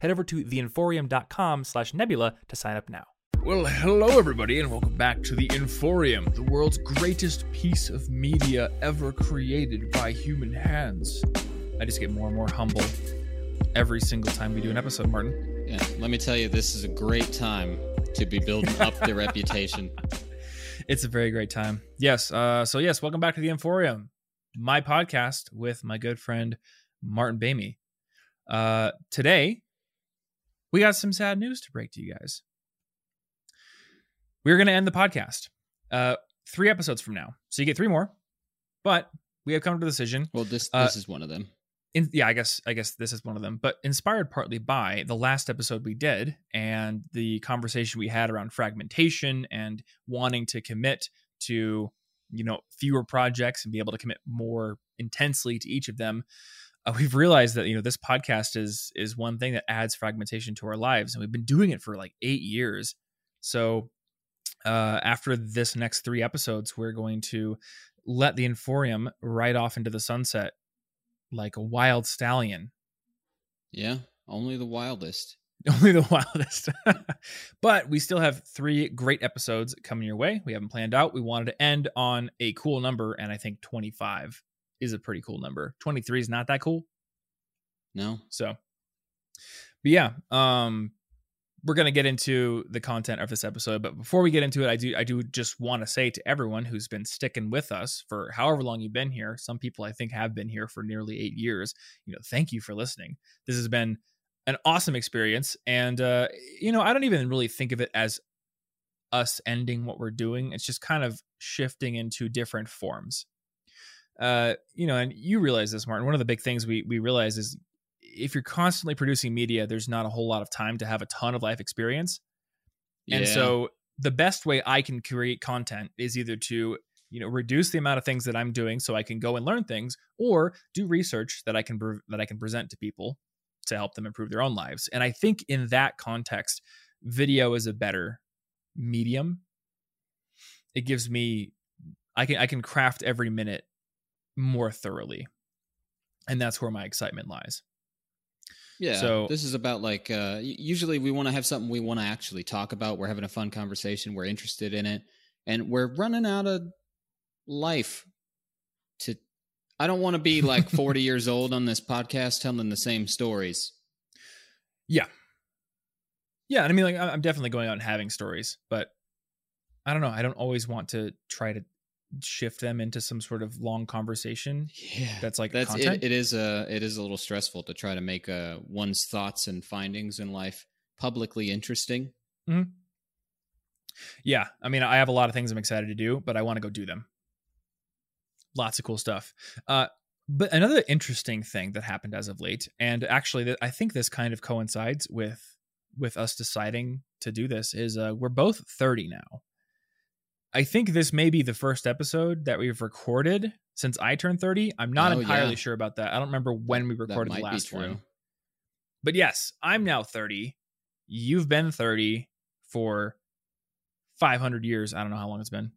Head over to theinforium.com slash nebula to sign up now. Well, hello everybody, and welcome back to the Inforium, the world's greatest piece of media ever created by human hands. I just get more and more humble every single time we do an episode, Martin. Yeah, let me tell you, this is a great time to be building up the reputation. It's a very great time. Yes. Uh, so yes, welcome back to the Inforium, my podcast with my good friend Martin Boehme. Uh, today we got some sad news to break to you guys. We're going to end the podcast uh, three episodes from now. So you get three more, but we have come to the decision. Well, this Uh, this is one of them. In, yeah, I guess I guess this is one of them, but inspired partly by the last episode we did and the conversation we had around fragmentation and wanting to commit to you know fewer projects and be able to commit more intensely to each of them. Uh, we've realized that you know this podcast is is one thing that adds fragmentation to our lives, and we've been doing it for like eight years. So uh, after this next three episodes, we're going to let the Inforium ride off into the sunset like a wild stallion. Yeah, only the wildest. Only the wildest. but we still have three great episodes coming your way. We haven't planned out. We wanted to end on a cool number, and I think 25 is a pretty cool number. 23 is not that cool. No, So, but yeah, um, we're gonna get into the content of this episode. But before we get into it, I do I do just want to say to everyone who's been sticking with us for however long you've been here. Some people I think have been here for nearly eight years. You know, thank you for listening. This has been an awesome experience, and uh, you know, I don't even really think of it as us ending what we're doing. It's just kind of shifting into different forms uh, you know, and you realize this, Martin. One of the big things we we realize is if you're constantly producing media, there's not a whole lot of time to have a ton of life experience. And so the best way I can create content is either to you know reduce the amount of things that I'm doing so I can go and learn things, or do research that I can pre- that I can present to people to help them improve their own lives. And I think in that context, video is a better medium. It gives me I can I can craft every minute more thoroughly. And that's where my excitement lies. yeah. So- this is about like uh, usually we want to have something we want to actually talk about. We're having a fun conversation. We're interested in it, and we're running out of life. To I don't want to be like 40 years old on this podcast telling the same stories. Yeah. Yeah, and I mean like I'm definitely going out and having stories, but I don't know, I don't always want to try to shift them into some sort of long conversation Yeah, that's like that's content. it, it is a it is a little stressful to try to make uh, one's thoughts and findings in life publicly interesting. yeah, I mean I have a lot of things I'm excited to do, but I want to go do them. Lots of cool stuff. Uh but another interesting thing that happened as of late, and actually, th- I think this kind of coincides with with us deciding to do this, is uh, we're both 30 now. I think this may be the first episode that we've recorded since I turned 30. I'm not Oh, entirely yeah. sure about that. I don't remember when we recorded the last one. But yes, I'm now 30. You've been 30 for 500 years. I don't know how long it's been.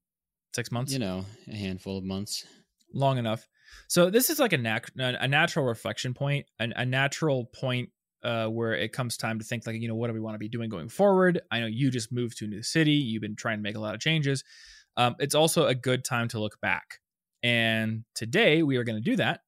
Six months? You know, a handful of months. long enough. So this is like a nat- a natural reflection point, an, a natural point uh, where it comes time to think like, you know, what do we want to be doing going forward? I know you just moved to a new city. You've been trying to make a lot of changes. Um, it's also a good time to look back. And today we are going to do that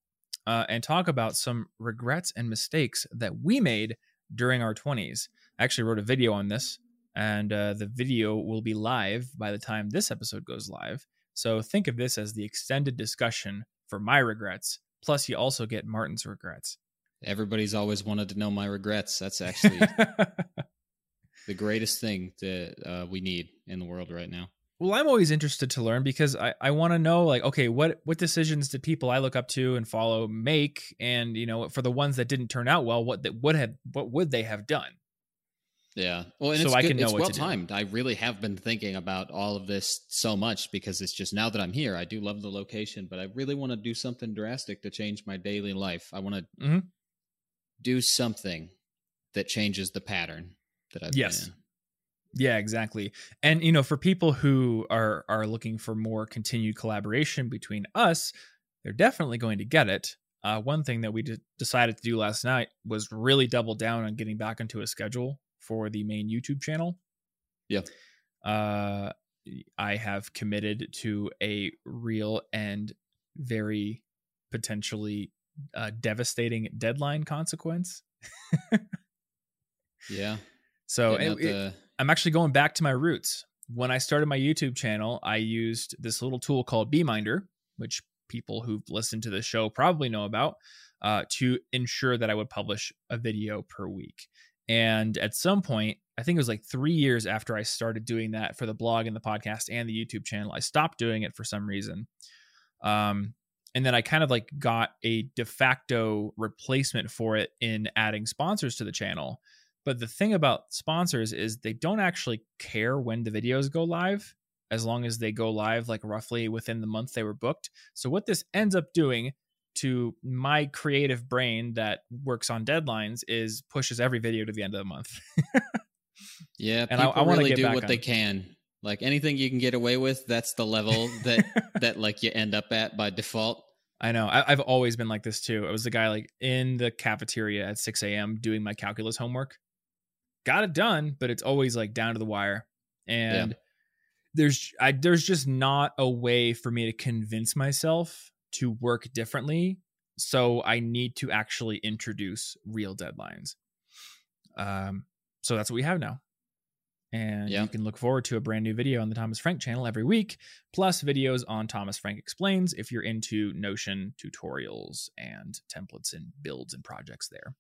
uh, and talk about some regrets and mistakes that we made during our 20s. I actually wrote a video on this, and uh, the video will be live by the time this episode goes live. So think of this as the extended discussion for my regrets. Plus, you also get Martin's regrets. Everybody's always wanted to know my regrets. That's actually the greatest thing that uh, we need in the world right now. Well, I'm always interested to learn because I, I want to know like okay what what decisions did people I look up to and follow make and you know for the ones that didn't turn out well what that would have what would they have done yeah well and So it's, I good- can know it's what well timed i really have been thinking about all of this so much because it's just now that i'm here i do love the location but i really want to do something drastic to change my daily life i want to Mhm. Do something that changes the pattern that i've Yes. been in Yeah, exactly. And you know, for people who are are looking for more continued collaboration between us, they're definitely going to get it. Uh, one thing that we d- decided to do last night was really double down on getting back into a schedule for the main YouTube channel. Yeah. Uh, I have committed to a real and very potentially uh, devastating deadline consequence. yeah So it- out it- I'm actually going back to my roots. When I started my YouTube channel, I used this little tool called Beeminder, which people who've listened to the show probably know about, uh, to ensure that I would publish a video per week. And at some point, I think it was like three years after I started doing that for the blog and the podcast and the YouTube channel, I stopped doing it for some reason. Um, and then I kind of like got a de facto replacement for it in adding sponsors to the channel. But the thing about sponsors is they don't actually care when the videos go live as long as they go live like roughly within the month they were booked. So what this ends up doing to my creative brain that works on deadlines is pushes every video to the end of the month. yeah And I- I wanna really do what they on- can like anything you can get away with that's the level that that like you end up at by default I know. I, I've always been like this too. I was the guy like in the cafeteria at 6 a.m. doing my calculus homework. Got it done, but it's always like down to the wire. And there's I there's just not a way for me to convince myself to work differently. So I need to actually introduce real deadlines. Um, so that's what we have now. And Yeah. you can look forward to a brand new video on the Thomas Frank channel every week, plus videos on Thomas Frank Explains if you're into Notion tutorials and templates and builds and projects there.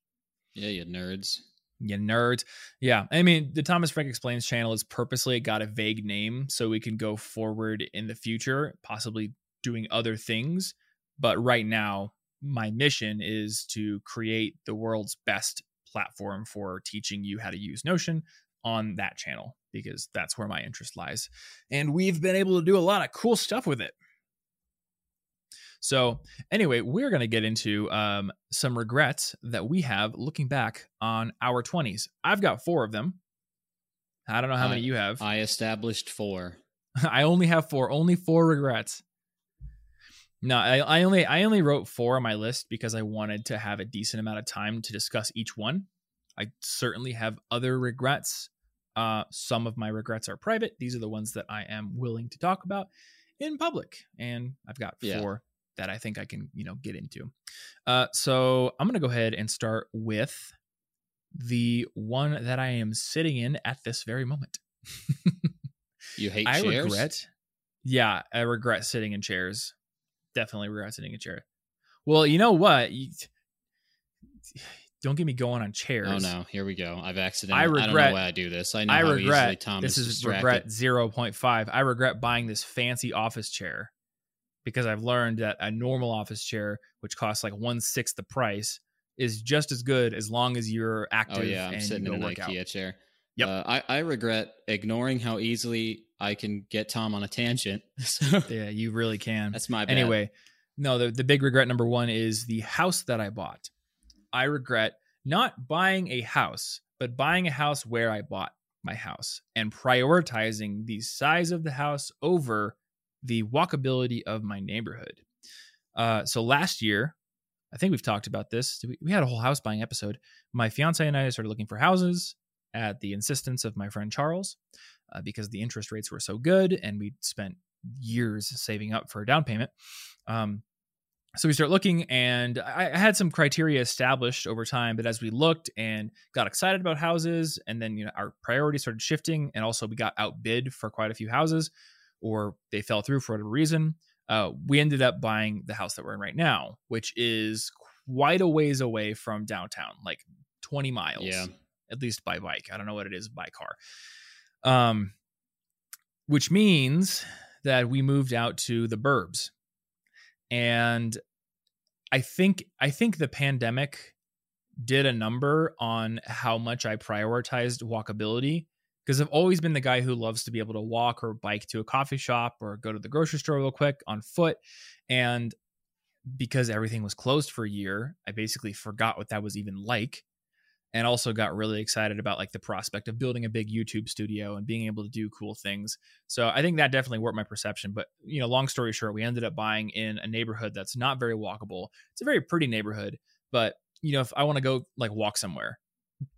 yeah you nerds You nerds. Yeah. I mean, the Thomas Frank Explains channel is purposely got a vague name so we can go forward in the future, possibly doing other things. But right now, my mission is to create the world's best platform for teaching you how to use Notion on that channel because that's where my interest lies. And we've been able to do a lot of cool stuff with it. So, anyway, we're going to get into um, some regrets that we have looking back on our 20s. I've got four of them. I don't know how many you have. i established four I only have four. Only four regrets. No, I, I only I only wrote four on my list because I wanted to have a decent amount of time to discuss each one. I certainly have other regrets. Uh, some of my regrets are private. These are the ones that I am willing to talk about in public, and I've got Yeah. four that I think I can you know get into. Uh, so I'm gonna go ahead and start with the one that I am sitting in at this very moment. you hate I chairs regret. Yeah, I regret sitting in chairs. Definitely regret sitting in a chair. Well, you know what? You, don't get me going on chairs. Oh no! Here we go. I've accidentally. I I don't regret- know why I do this. I know I how easily regret. Tom This is is regret 0.5. I regret buying this fancy office chair because I've learned that a normal office chair, which costs like one sixth the price, is just as good as long as you're active Oh yeah, I'm sitting in an IKEA out. chair. Yep. Uh, I I regret ignoring how easily I can get Tom on a tangent. So Yeah, you really can. that's my bad. Anyway, no, the, the big regret number one is the house that I bought. I regret not buying a house, but buying a house where I bought my house and prioritizing the size of the house over the walkability of my neighborhood. Uh, so last year, I think we've talked about this. We, had a whole house buying episode. My fiance and I started looking for houses at the insistence of my friend Charles uh, because the interest rates were so good and we spent years saving up for a down payment. Um, so we start looking, and I, had some criteria established over time. But as we looked and got excited about houses, and then you know our priorities started shifting, and also we got outbid for quite a few houses, or they fell through for whatever reason. Uh, we ended up buying the house that we're in right now, which is quite a ways away from downtown, like 20 miles Yeah. at least by bike. I don't know what it is by car. Um, which means that we moved out to the burbs. And I think I think the pandemic did a number on how much I prioritized walkability because I've always been the guy who loves to be able to walk or bike to a coffee shop or go to the grocery store real quick on foot. And because everything was closed for a year, I basically forgot what that was even like. And also got really excited about like the prospect of building a big YouTube studio and being able to do cool things. So I think that definitely warped my perception. But you know, long story short, we ended up buying in a neighborhood that's not very walkable. It's a very pretty neighborhood, but you know, if I want to go like walk somewhere,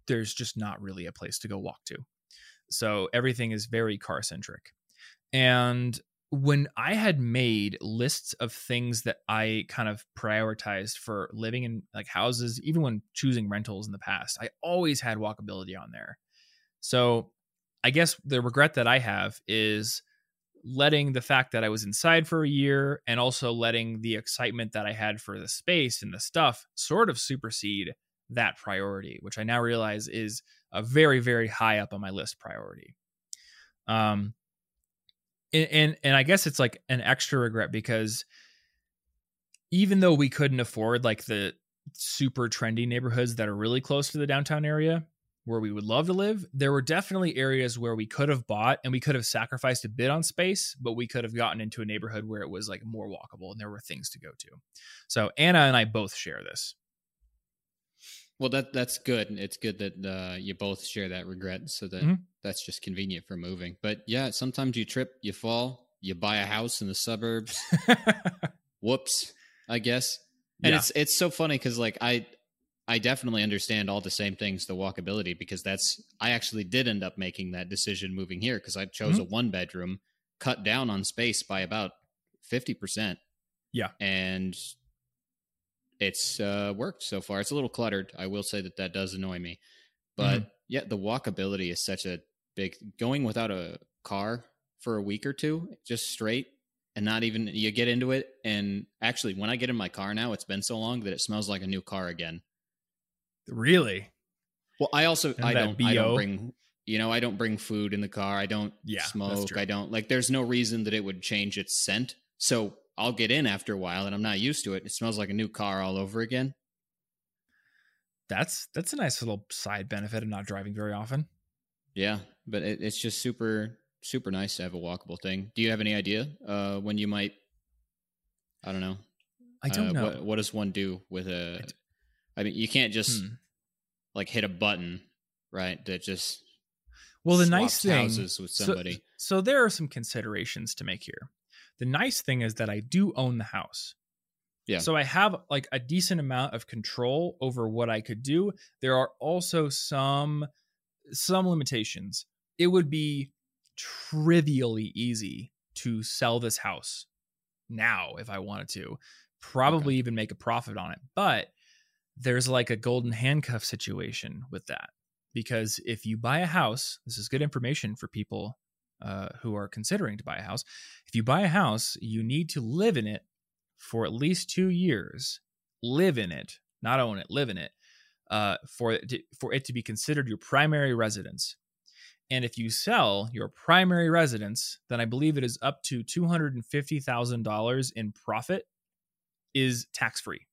there's just not really a place to go walk to. So everything is very car centric. And when I had made lists of things that I kind of prioritized for living in like houses, even when choosing rentals in the past, I always had walkability on there. So I guess the regret that I have is letting the fact that I was inside for a year and also letting the excitement that I had for the space and the stuff sort of supersede that priority, which I now realize is a very, very high up on my list priority. Um, and, and I guess it's like an extra regret because even though we couldn't afford like the super trendy neighborhoods that are really close to the downtown area where we would love to live, there were definitely areas where we could have bought and we could have sacrificed a bit on space, but we could have gotten into a neighborhood where it was like more walkable and there were things to go to. So Anna and I both share this. Well, that that's good. It's good that uh, you both share that regret, so that mm-hmm. that's just convenient for moving. But yeah, sometimes you trip, you fall, you buy a house in the suburbs. Whoops, I guess. And yeah. it's it's so funny because like I I definitely understand all the same things the walkability because that's I actually did end up making that decision moving here because I chose mm-hmm. a one bedroom, cut down on space by about fifty percent. Yeah, and it's uh, worked so far. It's a little cluttered. I will say that that does annoy me, but mm-hmm. yeah, the walkability is such a big. Going without a car for a week or two, just straight, and not even you get into it. And actually, when I get in my car now, it's been so long that it smells like a new car again. Really? Well, I also I don't BO? I don't bring you know I don't bring food in the car. I don't yeah, smoke. I don't like. There's no reason that it would change its scent. So I'll get in after a while and I'm not used to it. It smells like a new car all over again. That's that's a nice little side benefit of not driving very often. Yeah, but it, it's just super super nice to have a walkable thing. Do you have any idea uh, when you might? I don't know. I don't uh, know. What, what, does one do with a? I mean, you can't just hmm. like hit a button, right? That just well, the nice thing houses with somebody. So, so there are some considerations to make here. The nice thing is that I do own the house. Yeah. So I have like a decent amount of control over what I could do. There are also some some limitations. It would be trivially easy to sell this house now if I wanted to. Probably okay. even make a profit on it. But there's like a golden handcuff situation with that. Because if you buy a house, this is good information for people uh, who are considering to buy a house. If you buy a house, you need to live in it for at least two years. Live in it, not own it. Live in it uh, for it to, for it to be considered your primary residence. And if you sell your primary residence, then I believe it is up to two hundred and fifty thousand dollars in profit is tax free.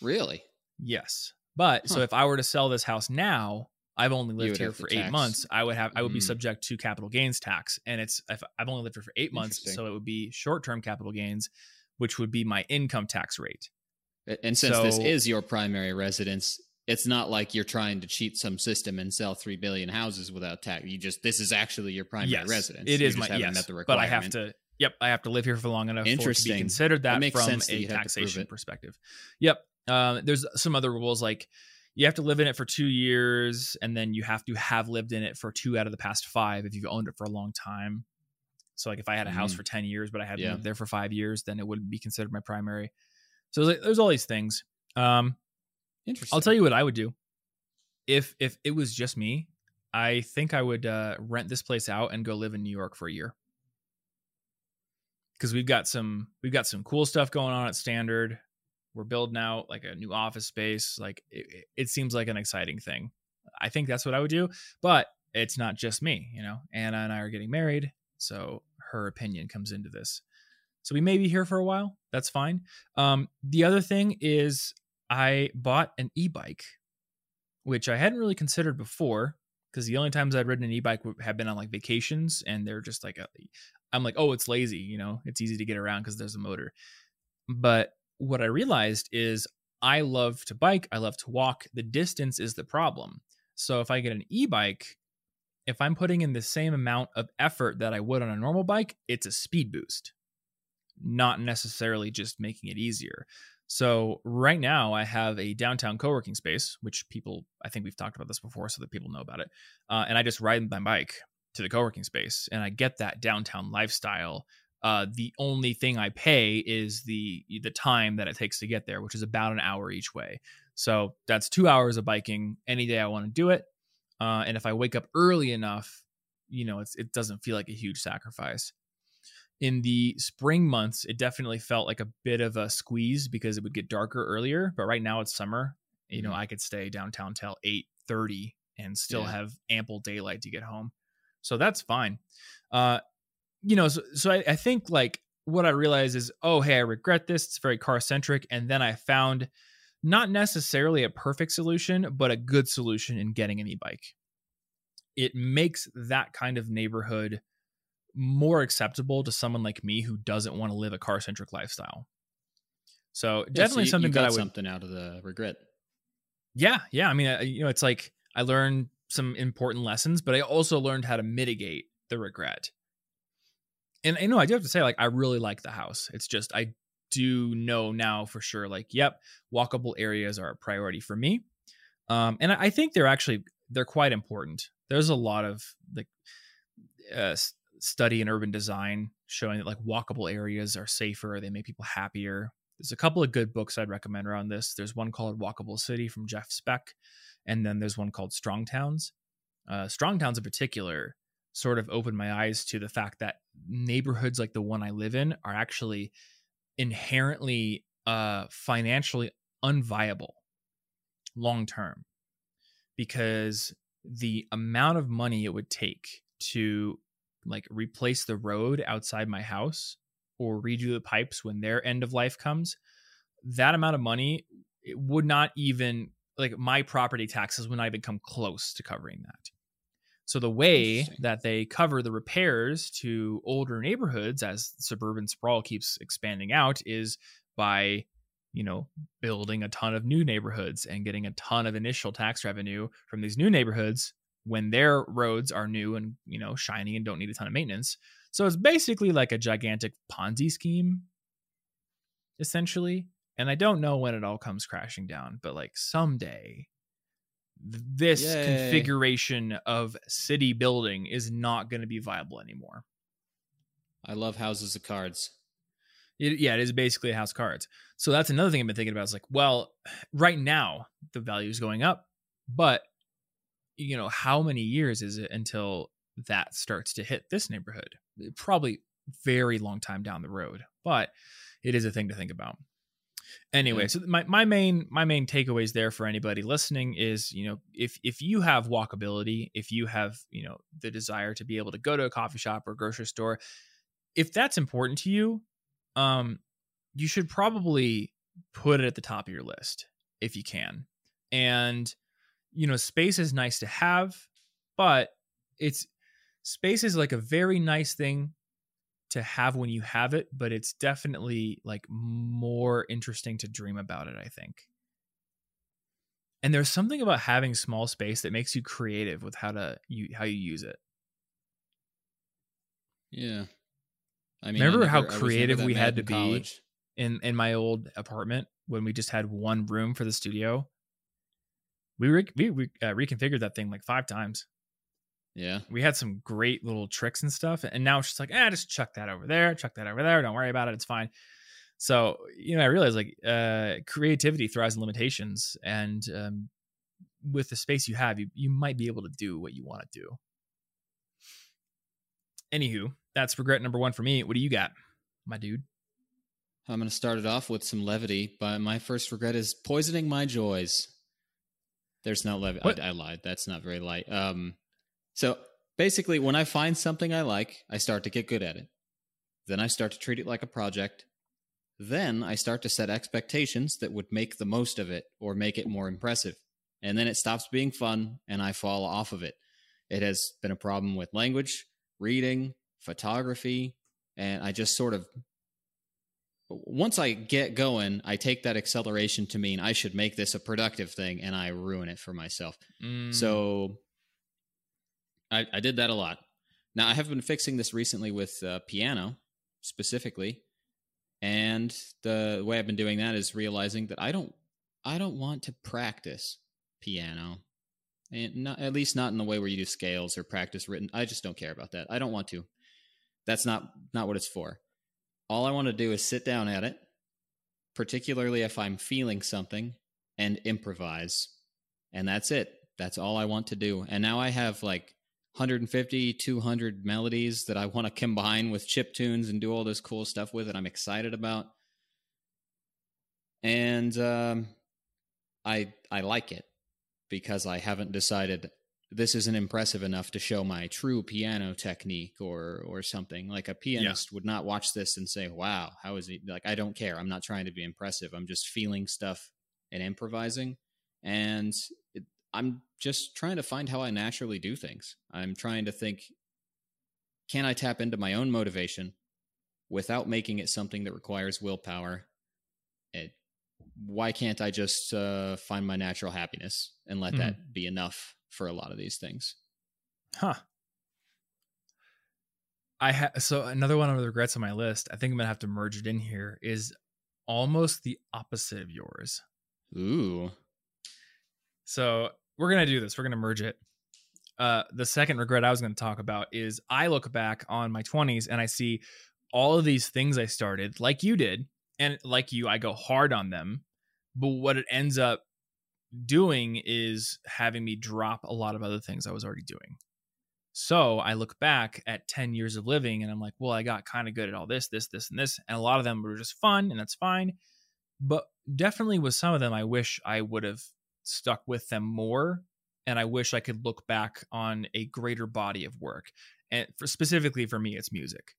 Really? Yes. But huh. so if I were to sell this house now, I've only lived here for eight tax. months. I would have I would mm. be subject to capital gains tax, and it's if I've only lived here for eight months, so it would be short term capital gains, which would be my income tax rate. And since so, this is your primary residence, it's not like you're trying to cheat some system and sell three billion houses without tax. You just this is actually your primary yes, residence. It is my yes, but I have to. Yep, I have to live here for long enough for it to be considered that, that from a taxation perspective. Yep. Uh, there's some other rules like you have to live in it for two years and then you have to have lived in it for two out of the past five if you've owned it for a long time. So like if i had a house mm. for 10 years but i hadn't yeah. lived there for five years then it wouldn't be considered my primary. So there's, there's all these things. Um interesting i'll tell you what i would do. If if it was just me i think i would uh, rent this place out and go live in new york for a year. Because we've got some we've got some cool stuff going on at standard we're building out like a new office space like it, it seems like an exciting thing i think that's what i would do but it's not just me, you know. Anna and I are getting married, so her opinion comes into this. So we may be here for a while. That's fine. Um, the other thing is I bought an e-bike, which I hadn't really considered before because the only times I'd ridden an e-bike have been on like vacations, and they're just like, I'm like, oh, it's lazy, you know, it's easy to get around because there's a motor. But what I realized is I love to bike, I love to walk. The distance is the problem. So if I get an e-bike, if I'm putting in the same amount of effort that I would on a normal bike, it's a speed boost, not necessarily just making it easier. So right now I have a downtown co-working space, which people I think we've talked about this before, so that people know about it. Uh, and I just ride my bike to the co-working space, and I get that downtown lifestyle. Uh, the only thing I pay is the the time that it takes to get there, which is about an hour each way. So that's two hours of biking any day I want to do it. Uh, and if I wake up early enough, you know, it doesn't feel like a huge sacrifice in the spring months, it definitely felt like a bit of a squeeze because it would get darker earlier. But right now it's summer. You know, mm-hmm. I could stay downtown till eight thirty and still yeah. have ample daylight to get home. So that's fine. Uh, you know, so, so I, I think like what I realized is, oh, hey, I regret this. It's very car centric. And then I found not necessarily a perfect solution, but a good solution in getting an e bike. It makes that kind of neighborhood more acceptable to someone like me who doesn't want to live a car centric lifestyle. So yeah, definitely so you, something you that I would something out of the regret. Yeah, yeah. I mean, you know, it's like I learned some important lessons, but I also learned how to mitigate the regret. And you know, I do have to say, like, I really like the house. It's just I do know now for sure, like, yep, walkable areas are a priority for me. Um, and I think they're actually they're quite important. There's a lot of like uh, study in urban design showing that like walkable areas are safer, they make people happier. There's a couple of good books I'd recommend around this. There's one called Walkable City from Jeff Speck, and then there's one called Strong Towns. Uh, Strong Towns in particular sort of opened my eyes to the fact that neighborhoods like the one I live in are actually inherently uh, financially unviable long term because the amount of money it would take to like replace the road outside my house or redo the pipes when their end of life comes, that amount of money it would not even like my property taxes would not even come close to covering that. So the way that they cover the repairs to older neighborhoods as suburban sprawl keeps expanding out is by you know building a ton of new neighborhoods and getting a ton of initial tax revenue from these new neighborhoods when their roads are new and you know shiny and don't need a ton of maintenance. So it's basically like a gigantic Ponzi scheme, essentially. And I don't know when it all comes crashing down, but like someday, this Yay. configuration of city building is not going to be viable anymore. I love houses of cards. It, yeah, it is basically a house of cards. So that's another thing I've been thinking about. Is like, well, right now the value is going up, but you know, how many years is it until that starts to hit this neighborhood? Probably very long time down the road, but it is a thing to think about. Anyway, yeah. so my, my main my main takeaways there for anybody listening is you know if if you have walkability, if you have you know the desire to be able to go to a coffee shop or grocery store, if that's important to you, um, you should probably put it at the top of your list if you can. And you know, space is nice to have, but it's space is like a very nice thing to have when you have it, but it's definitely like more interesting to dream about it, I think. And there's something about having small space that makes you creative with how to you how you use it. Yeah. I mean, remember I never, how creative we had to be in in my old apartment when we just had one room for the studio we re- we, we uh, reconfigured that thing like five times. Yeah, we had some great little tricks and stuff, and now it's just like, ah, just chuck that over there, chuck that over there. Don't worry about it; it's fine. So you know, I realized like uh, creativity thrives in limitations, and um, with the space you have, you you might be able to do what you want to do. Anywho, that's regret number one for me. What do you got, my dude? I'm going to start it off with some levity, but my first regret is poisoning my joys. There's no levity. I, I, lied. That's not very light. Um, So basically, when I find something I like, I start to get good at it. Then I start to treat it like a project. Then I start to set expectations that would make the most of it or make it more impressive. And then it stops being fun and I fall off of it. It has been a problem with language, reading, photography, and I just sort of once I get going, I take that acceleration to mean I should make this a productive thing and I ruin it for myself. Mm. So I, I did that a lot. Now I have been fixing this recently with uh, piano specifically, and the way I've been doing that is realizing that I don't I don't want to practice piano, and not at least not in the way where you do scales or practice written. I just don't care about that. I don't want to. That's not not what it's for. All I want to do is sit down at it, particularly if I'm feeling something, and improvise. And that's it. That's all I want to do. And now I have like 150, 200 melodies that I want to combine with chip tunes and do all this cool stuff with that I'm excited about. And um, I I like it because I haven't decided this isn't impressive enough to show my true piano technique or or something. Like a pianist yeah. would not watch this and say, "Wow, how is he?" Like I don't care. I'm not trying to be impressive. I'm just feeling stuff and improvising, and I'm just trying to find how I naturally do things. I'm trying to think, can I tap into my own motivation without making it something that requires willpower? It, why can't I just uh, find my natural happiness and let mm. that be enough for a lot of these things. Huh. I have so another one of the regrets on my list. I think I'm gonna have to merge it in here. Is almost the opposite of yours. Ooh. So we're gonna do this. We're gonna merge it. Uh, the second regret I was going to talk about is I look back on my 20s and I see all of these things I started, like you did, and like you, I go hard on them. But what it ends up doing is having me drop a lot of other things I was already doing. So I look back at 10 years of living and I'm like, well, I got kind of good at all this, this, this, and this. And a lot of them were just fun and that's fine. But definitely with some of them, I wish I would have stuck with them more. And I wish I could look back on a greater body of work. And for, specifically for me, it's music.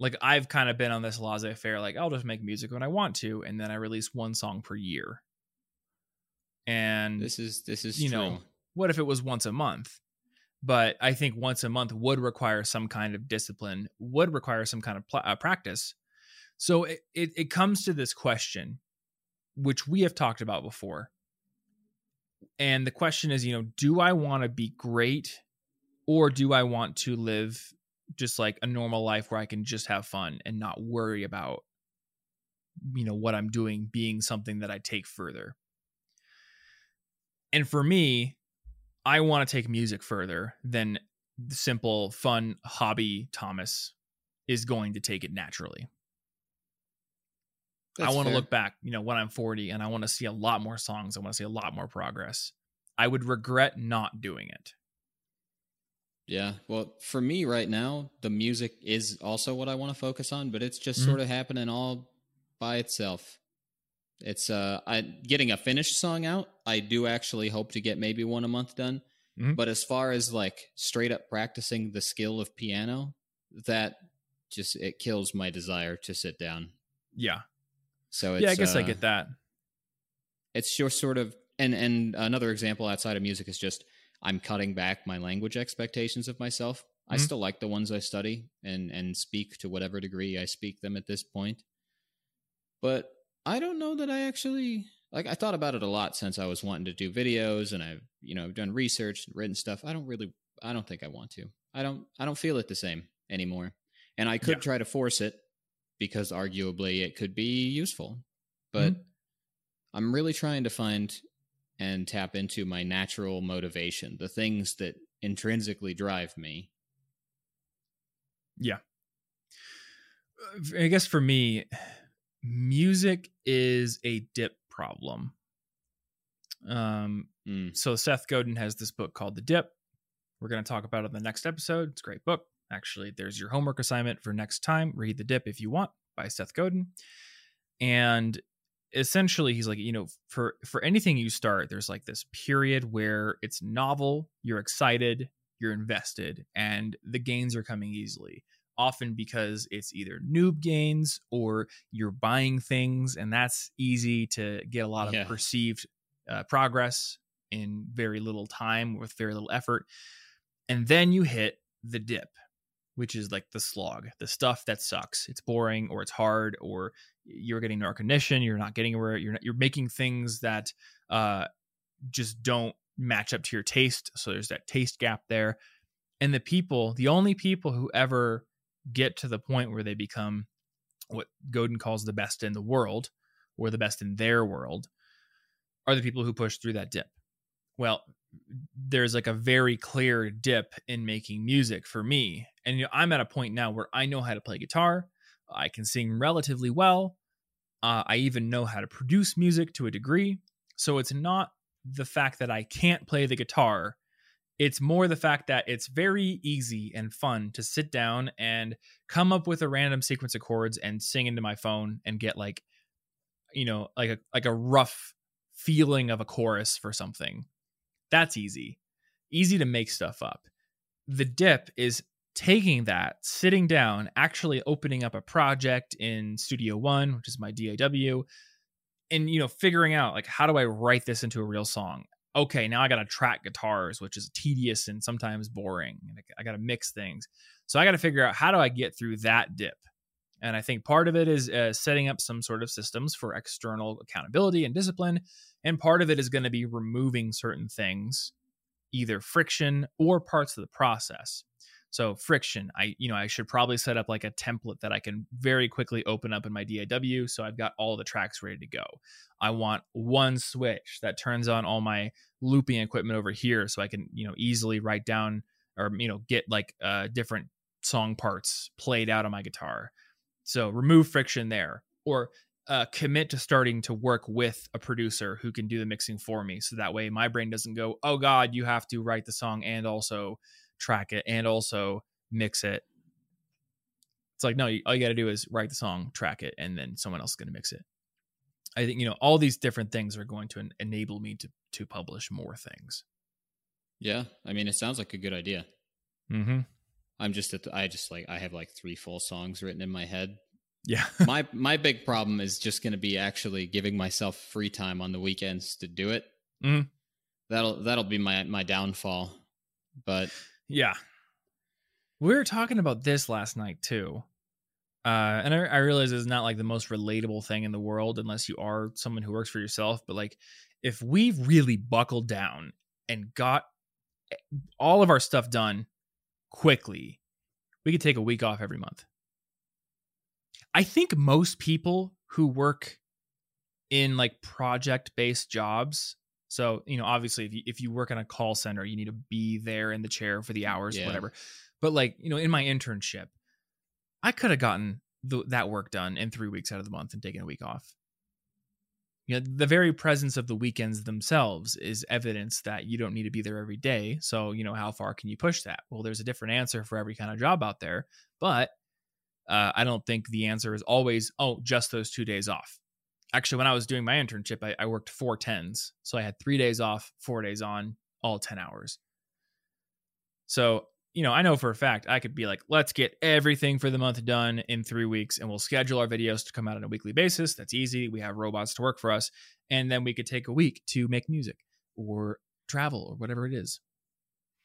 Like I've kind of been on this laissez faire, like I'll just make music when I want to. And then I release one song per year and this is this is you true. know what if it was once a month but i think once a month would require some kind of discipline would require some kind of pl- uh, practice so it, it, it comes to this question which we have talked about before and the question is you know do i want to be great or do i want to live just like a normal life where i can just have fun and not worry about you know what i'm doing being something that i take further and for me, I want to take music further than the simple fun hobby Thomas is going to take it naturally. That's I want to look back, you know, when I'm 40 and I want to see a lot more songs. I want to see a lot more progress. I would regret not doing it. Yeah. Well, for me right now, the music is also what I want to focus on, but it's just mm-hmm. sort of happening all by itself. It's uh, I getting a finished song out. I do actually hope to get maybe one a month done. Mm-hmm. But as far as like straight up practicing the skill of piano, that just it kills my desire to sit down. Yeah. So yeah, I guess uh, I get that. It's just sort of and and another example outside of music is just I'm cutting back my language expectations of myself. Mm-hmm. I still like the ones I study and and speak to whatever degree I speak them at this point. But I don't know that I actually like I thought about it a lot since I was wanting to do videos and I've, you know, done research and written stuff. I don't really I don't think I want to. I don't I don't feel it the same anymore. And I could yeah. try to force it because arguably it could be useful. But mm-hmm. I'm really trying to find and tap into my natural motivation, the things that intrinsically drive me. Yeah. I guess for me, music is a dip problem. Um, mm. so Seth Godin has this book called The Dip. We're going to talk about it in the next episode. It's a great book. Actually, there's your homework assignment for next time. Read The Dip if you want by Seth Godin. And essentially he's like you know for for anything you start there's like this period where it's novel you're excited you're invested and the gains are coming easily often because it's either noob gains or you're buying things and that's easy to get a lot of Yeah. perceived uh, progress in very little time with very little effort and then you hit the dip which is like the slog the stuff that sucks. It's boring or it's hard or you're getting no recognition you're not getting where you're not, you're making things that uh just don't match up to your taste so there's that taste gap there. And the people the only people who ever get to the point where they become what Godin calls the best in the world or the best in their world are the people who push through that dip. Well there's like a very clear dip in making music for me. And you know, i'm at a point now where i know how to play guitar i can sing relatively well uh, i even know how to produce music to a degree. So it's not the fact that i can't play the guitar it's more the fact that it's very easy and fun to sit down and come up with a random sequence of chords and sing into my phone and get like you know like a like a rough feeling of a chorus for something that's easy. Easy to make stuff up. The dip is taking that sitting down actually opening up a project in studio one which is my daw and you know figuring out like how do i write this into a real song? Okay now i gotta track guitars which is tedious and sometimes boring i gotta mix things. So i gotta figure out how do i get through that dip and i think part of it is uh, setting up some sort of systems for external accountability and discipline and part of it is going to be removing certain things either friction or parts of the process. So friction i you know i should probably set up like a template that i can very quickly open up in my daw so i've got all the tracks ready to go. I want one switch that turns on all my looping equipment over here so i can you know easily write down or you know get like uh different song parts played out on my guitar so remove friction there or uh, commit to starting to work with a producer who can do the mixing for me. So that way my brain doesn't go oh god you have to write the song and also track it and also mix it. It's like no you- all you got to do is write the song track it and then someone else is going to mix it. I think you know all these different things are going to en- enable me to to publish more things. Yeah, I mean, it sounds like a good idea. mm-hmm I'm just at the, I just like I have like three full songs written in my head. yeah my my big problem is just going to be actually giving myself free time on the weekends to do it. Mhm. That'll that'll be my my downfall. But Yeah. We were talking about this last night too. Uh, and I, I realize it's not like the most relatable thing in the world unless you are someone who works for yourself. But like, if we really buckled down and got all of our stuff done quickly, we could take a week off every month. I think most people who work in like project based jobs so, you know, obviously if you if you work in a call center, you need to be there in the chair for the hours, Yeah. whatever. But like, you know, in my internship, I could have gotten th- that work done in 3 weeks out of the month and taken a week off. You know, the very presence of the weekends themselves is evidence that you don't need to be there every day. So, you know, how far can you push that? Well, there's a different answer for every kind of job out there, but uh, I don't think the answer is always, oh, just those two days off actually when i was doing my internship I, I worked four tens so i had three days off four days on all 10 hours so you know i know for a fact i could be like let's get everything for the month done in three weeks and we'll schedule our videos to come out on a weekly basis that's easy we have robots to work for us and then we could take a week to make music or travel or whatever it is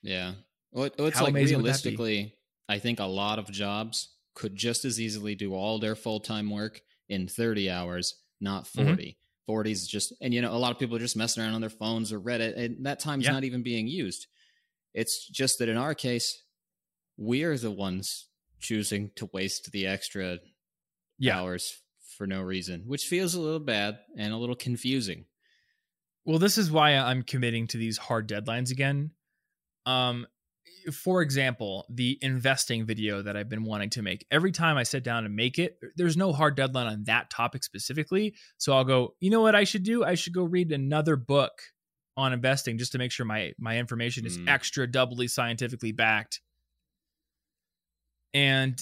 yeah, well, it- it's How like amazing would that be? realistically, I think a lot of jobs could just as easily do all their full time work in 30 hours, not Mhm. 40. 40 is just, and you know, a lot of people are just messing around on their phones or Reddit, and that time's Yeah. not even being used. It's just that in our case, we're the ones choosing to waste the extra yeah hours for no reason, which feels a little bad and a little confusing. Well, this is why I'm committing to these hard deadlines again. Um, for example, the investing video that I've been wanting to make. Every time I sit down and make it, there's no hard deadline on that topic specifically. So I'll go, you know what I should do? I should go read another book on investing just to make sure my my information is Mm. extra doubly scientifically backed. And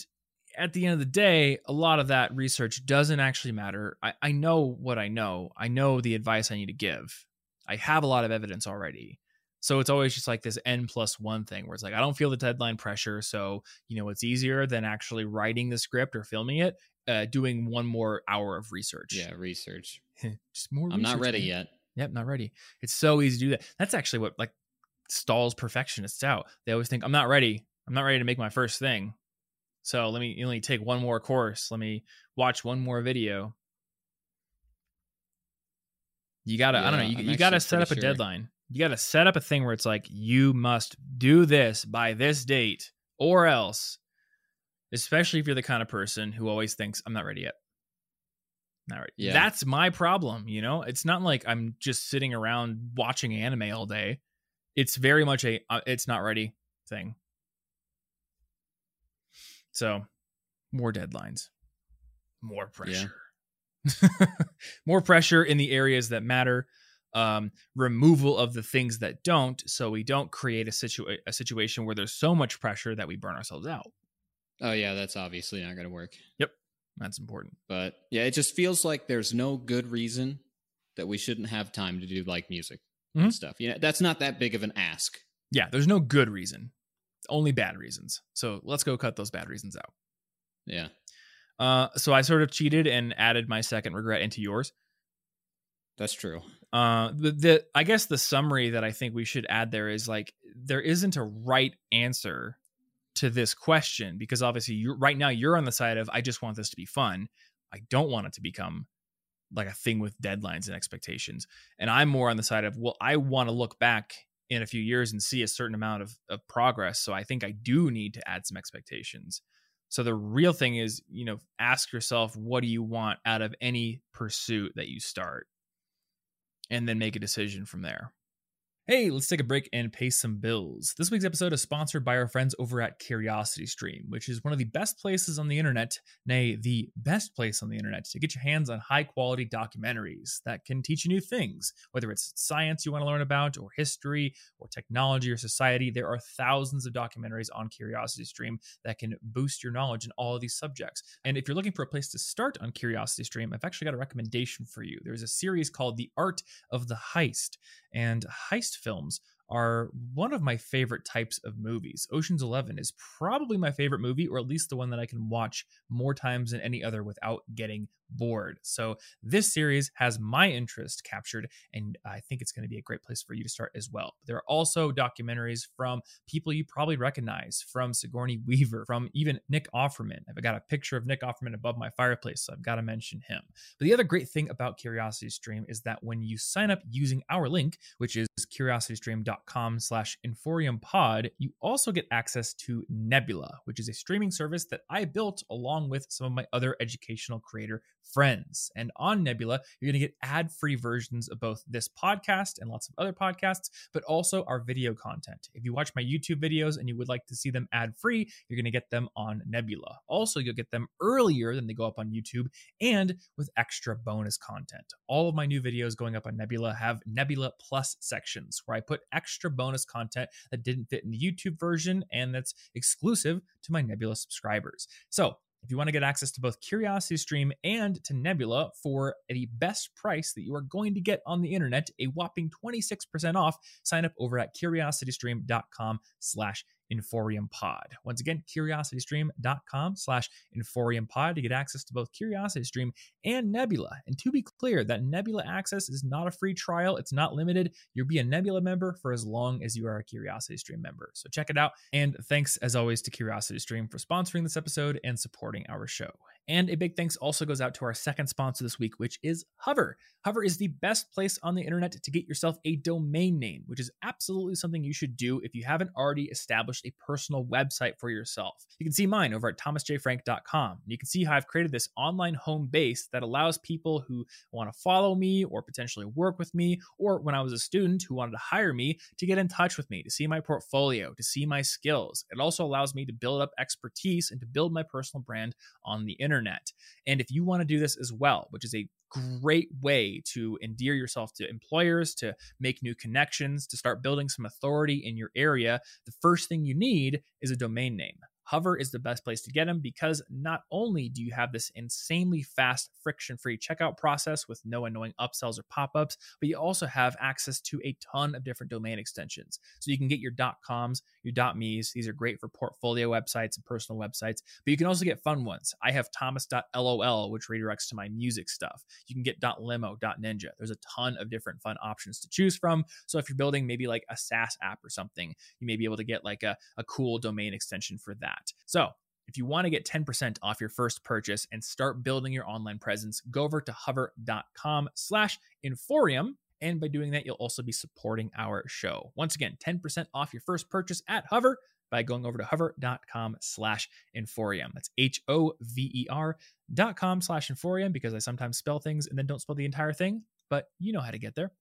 at the end of the day, a lot of that research doesn't actually matter. I, I know what I know. I know the advice I need to give. I have a lot of evidence already. So it's always just like this N plus one thing where it's like, I don't feel the deadline pressure. So, you know, it's easier than actually writing the script or filming it, uh, doing one more hour of research. Yeah, research. just more I'm not ready man. yet. Yep, not ready. It's so easy to do that. That's actually what like stalls perfectionists out. They always think, I'm not ready. I'm not ready to make my first thing. So let me only take one more course. Let me watch one more video. You gotta, I don't know, you, you gotta set up a sure. deadline. You gotta set up a thing where it's like, you must do this by this date or else, especially if you're the kind of person who always thinks, I'm not ready yet. Not ready. Yeah. That's my problem, you know? It's not like I'm just sitting around watching anime all day. It's very much a, uh, it's not ready thing. So, more deadlines, more pressure, more pressure in the areas that matter. Um, removal of the things that don't, so we don't create a situa- a situation where there's so much pressure that we burn ourselves out. Oh yeah, that's obviously not going to work. That's important. But yeah, it just feels like there's no good reason that we shouldn't have time to do like music Mhm. and stuff. You know, that's not that big of an ask. Yeah, there's no good reason, only bad reasons. So let's go cut those bad reasons out. Yeah. Uh, so I sort of cheated and added my second regret into yours. That's true. Uh, the, the I guess the summary that I think we should add there is like there isn't a right answer to this question because obviously you right now you're on the side of I just want this to be fun. I don't want it to become like a thing with deadlines and expectations. And I'm more on the side of well, I want to look back in a few years and see a certain amount of, of progress. So I think I do need to add some expectations. So the real thing is, you know, ask yourself what do you want out of any pursuit that you start? and then make a decision from there. Hey, let's take a break and pay some bills. This week's episode is sponsored by our friends over at CuriosityStream, which is one of the best places on the internet, nay, the best place on the internet to get your hands on high quality documentaries that can teach you new things. Whether it's science you want to learn about, or history, or technology, or society, there are thousands of documentaries on CuriosityStream that can boost your knowledge in all of these subjects. And if you're looking for a place to start on CuriosityStream, I've actually got a recommendation for you. There's a series called The Art of the Heist, and heist films are one of my favorite types of movies. Ocean's 11 is probably my favorite movie or at least the one that I can watch more times than any other without getting bored. So this series has my interest captured and I think it's going to be a great place for you to start as well. There are also documentaries from people you probably recognize from Sigourney Weaver, from even Nick Offerman. I've got a picture of Nick Offerman above my fireplace, so I've got to mention him. But the other great thing about Curiosity Stream is that when you sign up using our link, which is curiositystream.com slash inforiumpod, you also get access to Nebula, which is a streaming service that I built along with some of my other educational creator friends. And on Nebula, you're going to get ad-free versions of both this podcast and lots of other podcasts, but also our video content. If you watch my YouTube videos and you would like to see them ad-free, you're going to get them on Nebula. Also, you'll get them earlier than they go up on YouTube and with extra bonus content. All of my new videos going up on Nebula have Nebula Plus sections where I put extra bonus content that didn't fit in the YouTube version and that's exclusive to my Nebula subscribers. So, if you want to get access to both Curiosity Stream and to Nebula for the best price that you are going to get on the internet, a whopping 26% off, sign up over at curiositystream.com slash Inforium Pod. Once again, curiositystream.com slash Inforium Pod to get access to both Curiosity Stream and Nebula. And to be clear, that Nebula access is not a free trial, it's not limited. You'll be a Nebula member for as long as you are a Curiosity Stream member. So check it out. And thanks, as always, to Curiosity Stream for sponsoring this episode and supporting our show. And a big thanks also goes out to our second sponsor this week, which is Hover. Hover is the best place on the internet to get yourself a domain name, which is absolutely something you should do if you haven't already established a personal website for yourself. You can see mine over at thomasjfrank.com. You can see how I've created this online home base that allows people who want to follow me or potentially work with me, or when I was a student who wanted to hire me to get in touch with me, to see my portfolio, to see my skills. It also allows me to build up expertise and to build my personal brand on the internet. And if you want to do this as well, which is a great way to endear yourself to employers, to make new connections, to start building some authority in your area, the first thing you need is a domain name. Hover is the best place to get them because not only do you have this insanely fast, friction free checkout process with no annoying upsells or pop ups, but you also have access to a ton of different domain extensions. So you can get your .coms, your .me's. These are great for portfolio websites and personal websites, but you can also get fun ones. I have thomas.lol, which redirects to my music stuff. You can get .limo, .ninja. There's a ton of different fun options to choose from. So if you're building maybe like a SaaS app or something, you may be able to get like a, a cool domain extension for that that. So, if you want to get 10% off your first purchase and start building your online presence, go over to hover.com slash Inforium. And by doing that, you'll also be supporting our show. Once again, 10% off your first purchase at Hover by going over to hover.com slash Inforium. That's H-O-V-E-R dot com slash Inforium because I sometimes spell things and then don't spell the entire thing, but you know how to get there.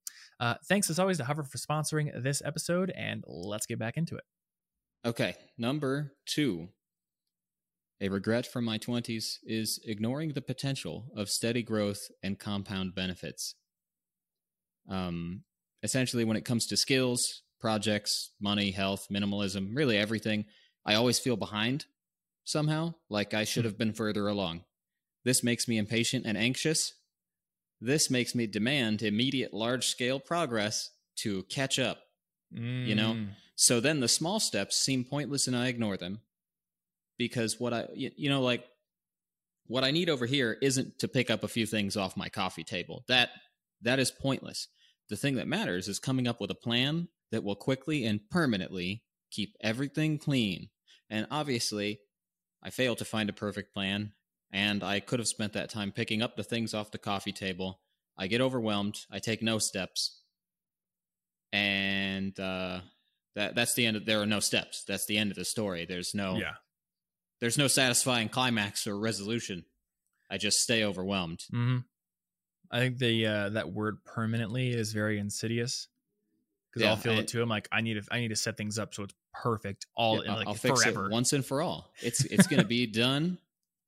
Uh, thanks as always to Hover for sponsoring this episode, and let's get back into it. Okay, number two a regret from my 20s is ignoring the potential of steady growth and compound benefits. Um, essentially, when it comes to skills, projects, money, health, minimalism, really everything, I always feel behind somehow, like I should hmm. have been further along. This makes me impatient and anxious. This makes me demand immediate large scale progress to catch up. Mm. You know? Hmm. So then the small steps seem pointless and I ignore them because what I you know like what I need over here isn't to pick up a few things off my coffee table. That that is pointless. The thing that matters is coming up with a plan that will quickly and permanently keep everything clean. And obviously, I failed to find a perfect plan, and I could have spent that time picking up the things off the coffee table. I get overwhelmed. I take no steps, and uh, that that's the end. Of, there are no steps. That's the end of the story. There's no yeah there's no satisfying climax or resolution. I just stay overwhelmed. Mm-hmm. I think the uh, that word permanently is very insidious because yeah, I'll feel I, it too. I'm like, I need to, I need to set things up so it's perfect all yeah, in like I'll forever, once and for all. It's it's going to be done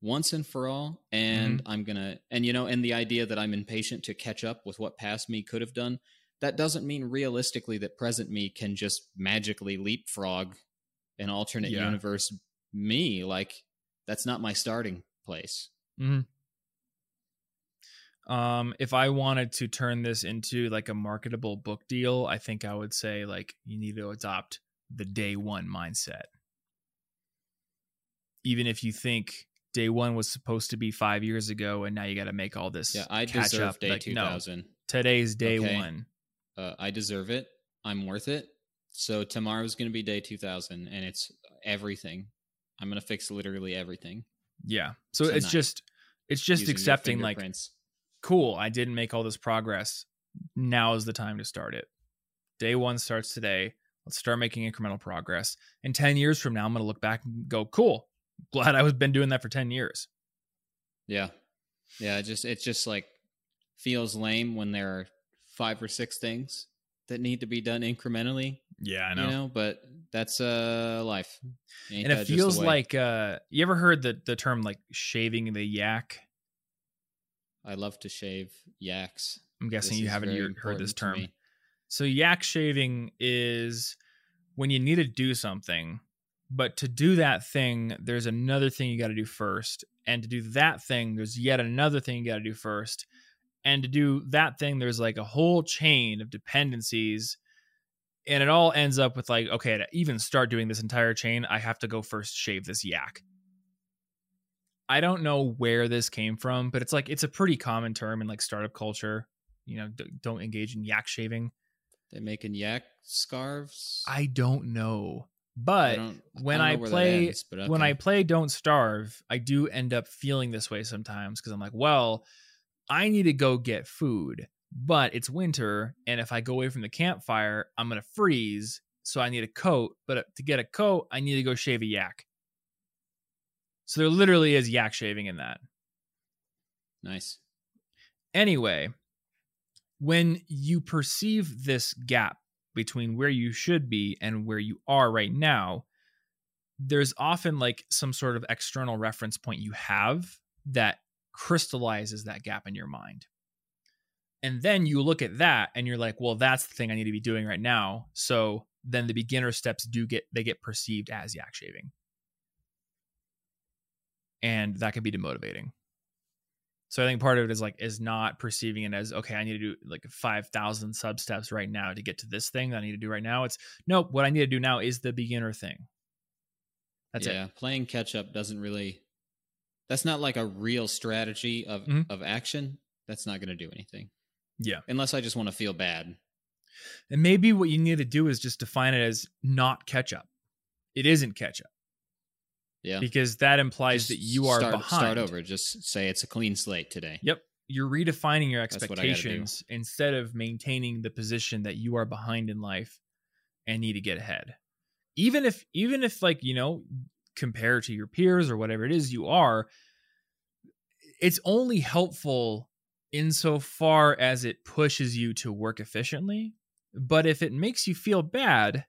once and for all, and mm-hmm. I'm gonna, and you know, and the idea that I'm impatient to catch up with what past me could have done. That doesn't mean realistically that present me can just magically leapfrog an alternate yeah. universe me like that's not my starting place mm-hmm. um if i wanted to turn this into like a marketable book deal i think i would say like you need to adopt the day one mindset even if you think day one was supposed to be five years ago and now you got to make all this yeah i catch deserve up. day like, 2000 no, today's day okay. one uh, i deserve it i'm worth it so tomorrow's going to be day 2000 and it's everything I'm gonna fix literally everything. Yeah. So, so it's just it's just accepting like cool, I didn't make all this progress. Now is the time to start it. Day one starts today. Let's start making incremental progress. And 10 years from now, I'm gonna look back and go, cool. Glad I was been doing that for 10 years. Yeah. Yeah. It just it's just like feels lame when there are five or six things that need to be done incrementally. Yeah, I know. You know, but that's uh life. Ain't and it feels like uh you ever heard the the term like shaving the yak? I love to shave yaks. I'm guessing this you haven't heard this term. So yak shaving is when you need to do something, but to do that thing, there's another thing you got to do first, and to do that thing, there's yet another thing you got to do first, and to do that thing, there's like a whole chain of dependencies and it all ends up with like okay to even start doing this entire chain i have to go first shave this yak. I don't know where this came from but it's like it's a pretty common term in like startup culture you know d- don't engage in yak shaving. They're making yak scarves? I don't know but I when I, I play ends, okay. when I play Don't Starve, I do end up feeling this way sometimes because I'm like, well, I need to go get food but it's winter and if i go away from the campfire i'm going to freeze so i need a coat but uh, to get a coat i need to go shave a yak. So there literally is yak shaving in that. Nice. Anyway when you perceive this gap between where you should be and where you are right now there's often like some sort of external reference point you have that crystallizes that gap in your mind and then you look at that and you're like, well, that's the thing I need to be doing right now. So then the beginner steps do get they get perceived as yak shaving. and that can be demotivating. So I think part of it is like is not perceiving it as okay, I need to do like five thousand sub steps right now to get to this thing that I need to do right now. It's nope. What I need to do now is the beginner thing. That's yeah, it. playing catch up doesn't really. That's not like a real strategy of Mhm. of action. That's not going to do anything. Yeah. unless I just want to feel bad. And maybe what you need to do is just define it as not catch up. It isn't catch up Yeah, because that implies Just that you are start, behind. Start over. Just say it's a clean slate today. Yep. You're redefining your That's what I gotta do. expectations instead of maintaining the position that you are behind in life and need to get ahead. Even if even if like, you know, compared to your peers or whatever it is you are, it's only helpful insofar as it pushes you to work efficiently. But if it makes you feel bad,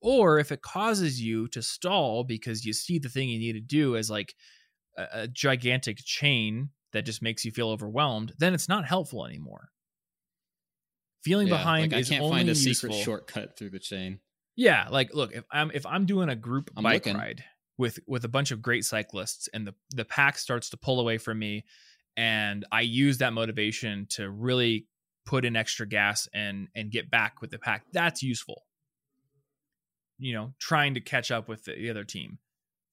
or if it causes you to stall because you see the thing you need to do as like a, a gigantic chain that just makes you feel overwhelmed, then it's not helpful anymore. Feeling Yeah, behind like is I can't only find a useful. secret shortcut through the chain. Yeah, like look, if I'm if I'm doing a group I'm bike looking. ride with with a bunch of great cyclists and the the pack starts to pull away from me and I use that motivation to really put in extra gas and and get back with the pack, that's useful. You know, trying to catch up with the, the other team.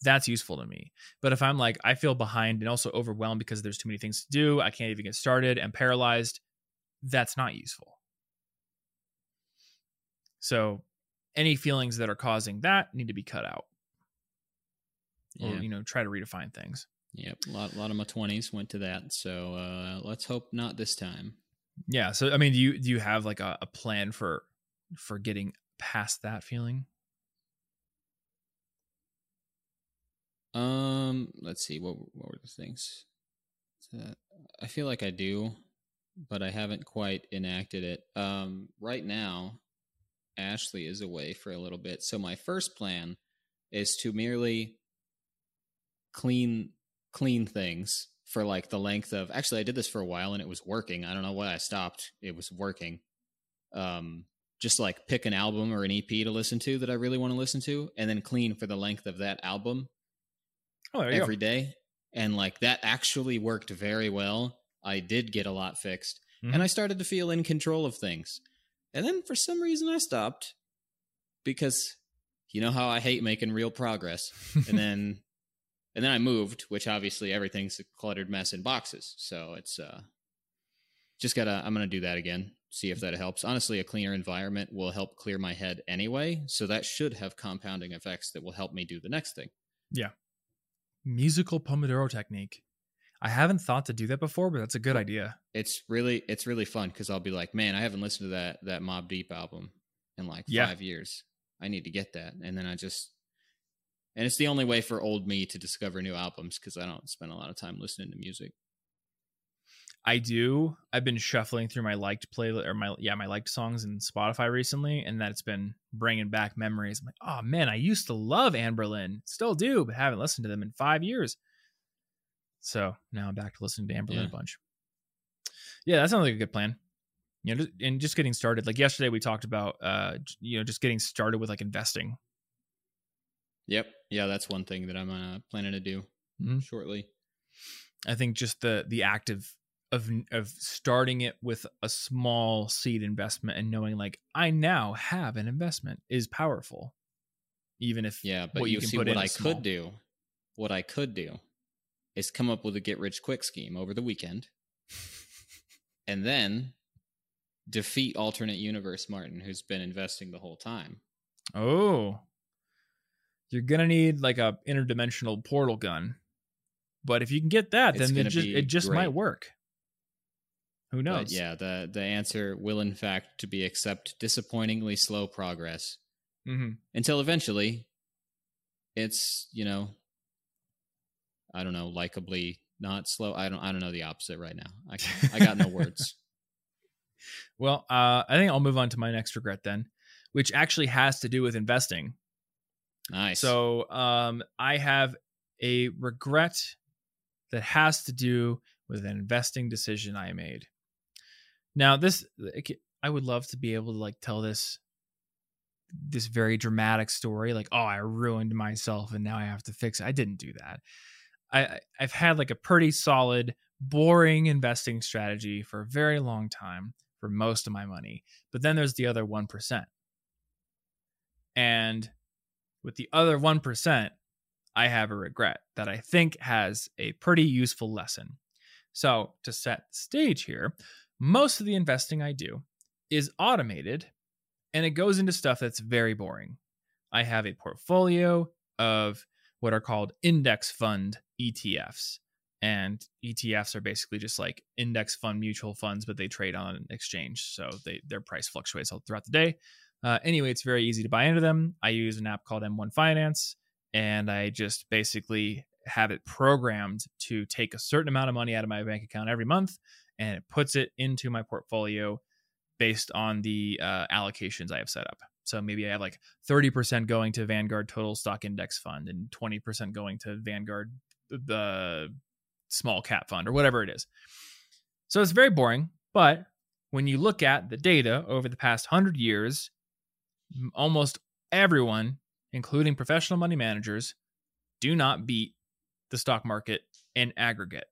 That's useful to me. But if I'm like I feel behind and also overwhelmed because there's too many things to do, I can't even get started, I'm paralyzed, that's not useful. So any feelings that are causing that need to be cut out. Or, Yeah. you know, try to redefine things. Yep, a lot, a lot of my twenties went to that. So uh, let's hope not this time. Yeah. So I mean, do you do you have like a, a plan for for getting past that feeling? Um, let's see what what were the things. Uh, I feel like I do, but I haven't quite enacted it. Um, right now, Ashley is away for a little bit, so my first plan is to merely clean clean things for like the length of. Actually, I did this for a while and it was working. I don't know why I stopped. It was working. Um, just like pick an album or an EP to listen to that I really want to listen to, and then clean for the length of that album Oh, every day, and like that actually worked very well i did get a lot fixed Mhm. and i started to feel in control of things and then for some reason i stopped because you know how i hate making real progress? And then and then i moved which obviously everything's a cluttered mess in boxes. So it's uh just gotta i'm gonna do that again see if that helps. Honestly a cleaner environment will help clear my head anyway. So that should have compounding effects that will help me do the next thing. Yeah. Musical Pomodoro technique. I haven't thought to do that before, but that's a good idea. it's really it's really fun because I'll be like, man, I haven't listened to that that Mobb Deep album in like Yeah. five years. I need to get that, and then I just and it's the only way for old me to discover new albums because I don't spend a lot of time listening to music. I do. I've been shuffling through my liked playlist or my yeah my liked songs in Spotify recently, and that's been bringing back memories. I'm like, oh man, I used to love Anberlin, still do, but haven't listened to them in five years. So now I'm back to listening to Anberlin Yeah. a bunch. Yeah, that sounds like a good plan. You know, just, and just getting started. Like yesterday, we talked about uh, you know, just getting started with like investing. Yep, yeah, that's one thing that I'm uh, planning to do Mhm. shortly. I think just the the act of of of starting it with a small seed investment and knowing like I now have an investment is powerful. Even if Yeah, but what you, you can see what I small. could do. What I could do is come up with a get rich quick scheme over the weekend, and then defeat alternate universe Martin, who's been investing the whole time. Oh. You're gonna need like a interdimensional portal gun. But if you can get that, It's then it just it just might work. Who knows? But yeah, the the answer will in fact to be accept disappointingly slow progress hmm until eventually it's, you know, I don't know, likably not slow. I don't I don't know the opposite right now. I I got no words. Well, uh, I think I'll move on to my next regret then, which actually has to do with investing. Nice. So um, I have a regret that has to do with an investing decision I made. Now, this I would love to be able to like tell this this very dramatic story, like, oh, I ruined myself and now I have to fix it. I didn't do that. I I've had like a pretty solid, boring investing strategy for a very long time for most of my money. But then there's the other 1%. And with the other 1%, I have a regret that I think has a pretty useful lesson. So, to set the stage here, most of the investing I do is automated and it goes into stuff that's very boring. I have a portfolio of what are called index fund ETFs. And ETFs are basically just like index fund mutual funds, but they trade on an exchange. So they, their price fluctuates all throughout the day. Uh, anyway, it's very easy to buy into them. I use an app called M1 Finance, and I just basically have it programmed to take a certain amount of money out of my bank account every month, and it puts it into my portfolio based on the uh, allocations I have set up. So maybe I have like 30% going to Vanguard Total Stock Index Fund and 20% going to Vanguard the small cap fund or whatever it is. So it's very boring, but when you look at the data over the past 100 years, almost everyone, including professional money managers, do not beat the stock market in aggregate.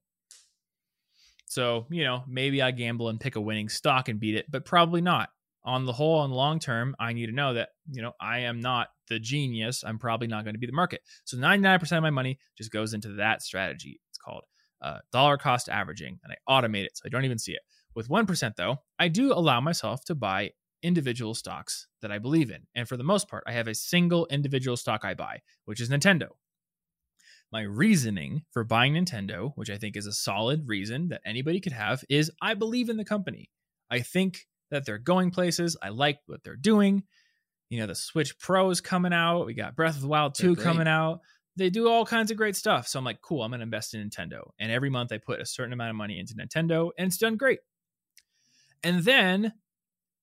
So, you know, maybe I gamble and pick a winning stock and beat it, but probably not. On the whole, the long term, I need to know that, you know, I am not the genius. I'm probably not going to be the market. So 99% of my money just goes into that strategy. It's called uh, dollar cost averaging, and I automate it so I don't even see it. With 1%, though, I do allow myself to buy individual stocks that I believe in. And for the most part, I have a single individual stock I buy, which is Nintendo. My reasoning for buying Nintendo, which I think is a solid reason that anybody could have, is I believe in the company. I think that they're going places. I like what they're doing. You know, the Switch Pro is coming out. We got Breath of the Wild 2 coming out. They do all kinds of great stuff. So I'm like, cool, I'm going to invest in Nintendo. And every month I put a certain amount of money into Nintendo, and it's done great. And then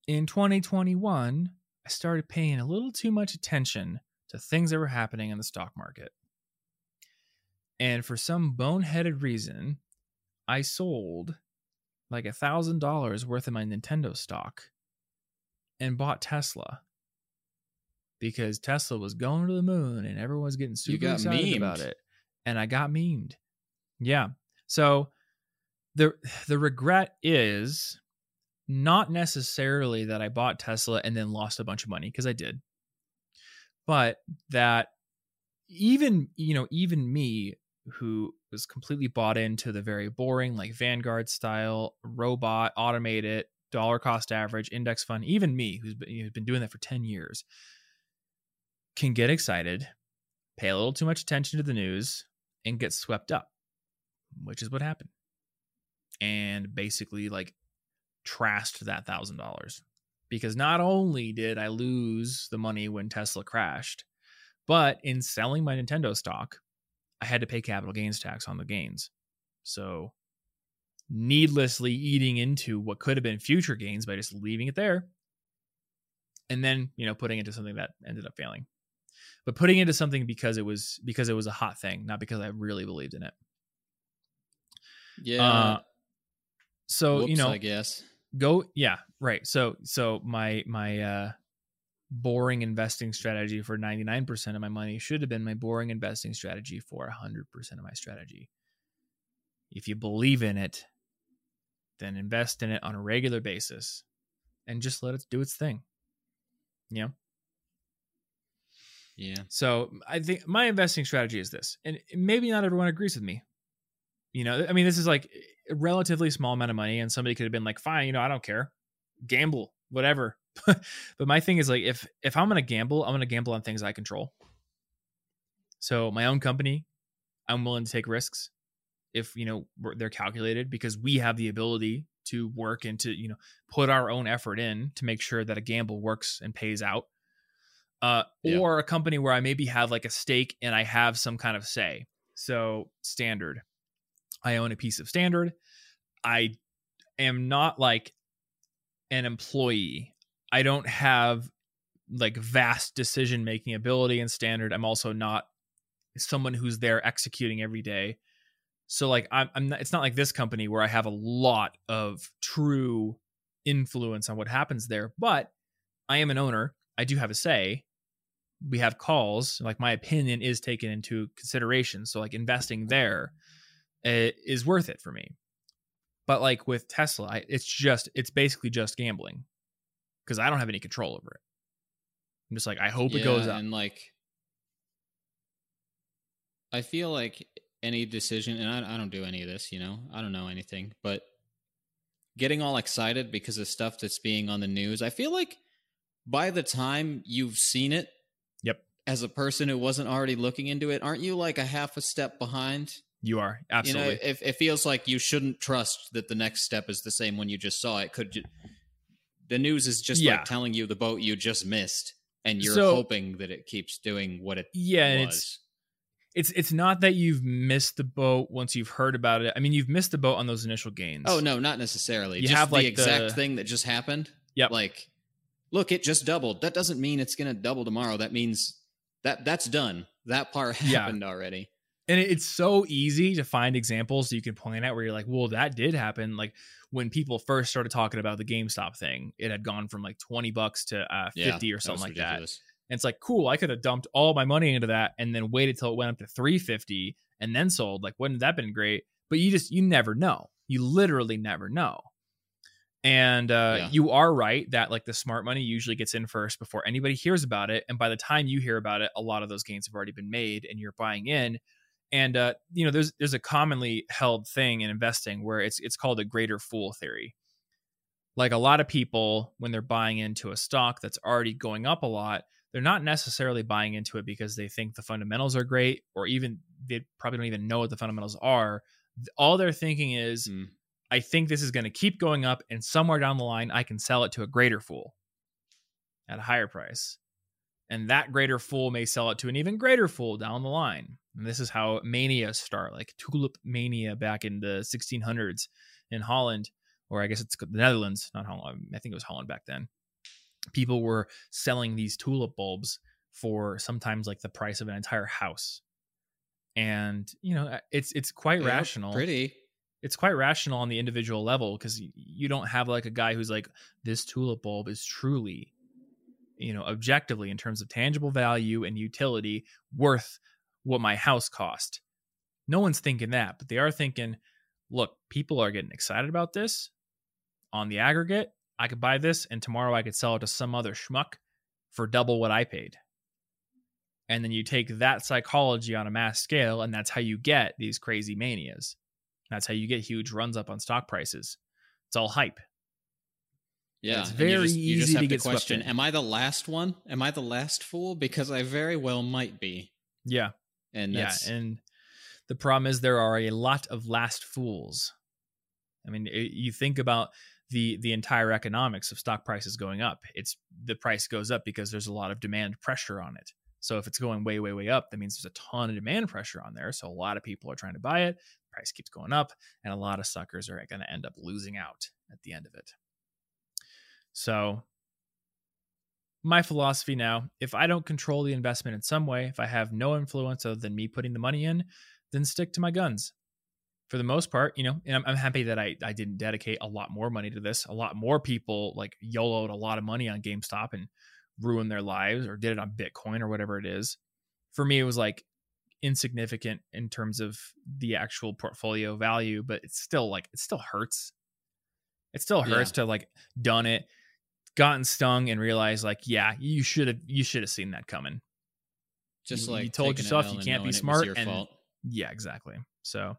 in 2021, I started paying a little too much attention to things that were happening in the stock market. And for some boneheaded reason, I sold like a thousand dollars worth of my Nintendo stock and bought Tesla because Tesla was going to the moon and everyone was getting super excited memed. about it. And I got memed. Yeah. So the the regret is not necessarily that I bought Tesla and then lost a bunch of money because I did. But that even, you know, even me who was completely bought into the very boring, like Vanguard style, robot, automated, dollar cost average, index fund, even me, who's been, who's been doing that for 10 years, can get excited, pay a little too much attention to the news, and get swept up, which is what happened. And basically, like, trashed that thousand dollars because not only did I lose the money when Tesla crashed, but in selling my Nintendo stock, I had to pay capital gains tax on the gains. So, needlessly eating into what could have been future gains by just leaving it there and then, you know, putting into something that ended up failing. But putting into something because it was because it was a hot thing, not because I really believed in it. Yeah. Uh, so, Whoops, you know, I guess. Go yeah, right. So so my my uh boring investing strategy for 99% of my money should have been my boring investing strategy for 100% of my strategy. If you believe in it, then invest in it on a regular basis and just let it do its thing. You know? Yeah. So I think my investing strategy is this, and maybe not everyone agrees with me. You know, I mean, this is like a relatively small amount of money, and somebody could have been like, fine, you know, I don't care, gamble, whatever. but my thing is like if if I'm gonna gamble, I'm gonna gamble on things I control. So my own company, I'm willing to take risks if you know they're calculated because we have the ability to work and to you know put our own effort in to make sure that a gamble works and pays out. Uh, yeah. or a company where I maybe have like a stake and I have some kind of say. So standard, I own a piece of standard. I am not like an employee I don't have like vast decision making ability and standard. I'm also not someone who's there executing every day. So like I'm, I'm not, it's not like this company where I have a lot of true influence on what happens there, but I am an owner. I do have a say, we have calls like my opinion is taken into consideration so like investing there uh, is worth it for me but like with tesla it's just it's basically just gambling because i don't have any control over it. I'm just like i hope it goes up. and like i feel like any decision and I, I don't do any of this you know i don't know anything but getting all excited because of stuff that's being on the news i feel like by the time you've seen it Yep. as a person who wasn't already looking into it aren't you like a half a step behind you are. Absolutely you know it, it feels like you shouldn't trust that the next step is the same one you just saw it. Could ju- the news is just Yeah. like telling you the boat you just missed and you're So- hoping that it keeps doing what it yeah and was. it's it's it's not that you've missed the boat once you've heard about it. I mean you've missed the boat on those initial gains. Oh no not necessarily. You just have, like, the exact the- thing that just happened. Yep. like look it just doubled. That doesn't mean it's going to double tomorrow. That means that that's done. That part Yeah. happened already and it's so easy to find examples that you can point at where you're like well that did happen like when people first started talking about the gamestop thing it had gone from like 20 bucks to uh, 50 Yeah, or something like that. and it's like cool i could have dumped all my money into that and then waited till it went up to 350 and then sold like wouldn't that have been great? But you just you never know. You literally never know. And uh, Yeah. you are right that like the smart money usually gets in first before anybody hears about it and by the time you hear about it a lot of those gains have already been made and you're buying in and uh, you know there's there's a commonly held thing in investing where it's it's called a greater fool theory. Like a lot of people when they're buying into a stock that's already going up a lot they're not necessarily buying into it because they think the fundamentals are great or even they probably don't even know what the fundamentals are. All they're thinking is Mm. i think this is going to keep going up and somewhere down the line i can sell it to a greater fool at a higher price. And that greater fool may sell it to an even greater fool down the line and this is how manias start like tulip mania back in the 1600s in holland or i guess it's the netherlands not holland i think it was holland back then. People were selling these tulip bulbs for sometimes like the price of an entire house. And you know it's it's quite are rational. pretty. It's quite rational on the individual level because you don't have like a guy who's like this tulip bulb is truly you know objectively in terms of tangible value and utility worth what my house cost no one's thinking that but they are thinking look people are getting excited about this on the aggregate i could buy this and tomorrow i could sell it to some other schmuck for double what i paid and then you take that psychology on a mass scale and that's how you get these crazy manias that's how you get huge runs up on stock prices. It's all hype. Yeah, It's and you very just, you just easy have to to question. Am I the last one? Am I the last fool? Because I very well might be. Yeah. And yeah. that's, And the problem is there are a lot of last fools. I mean, you think about the the entire economics of stock prices going up. It's the price goes up because there's a lot of demand pressure on it. So if it's going way, way, way up, that means there's a ton of demand pressure on there. So a lot of people are trying to buy it. Price keeps going up, and a lot of suckers are going to end up losing out at the end of it. So my philosophy now if i don't control the investment in some way if i have no influence other than me putting the money in then stick to my guns. For the most part you know and i'm, I'm happy that I, I didn't dedicate a lot more money to this. A lot more people like yoloed a lot of money on gamestop and ruined their lives or did it on bitcoin or whatever it is. For me it was like insignificant in terms of the actual portfolio value but it's still like it still hurts. It still hurts to like done it gotten stung and realized like yeah you should have you should have seen that coming just you- like you told yourself you can't be knowing it was smart and- fault. yeah exactly so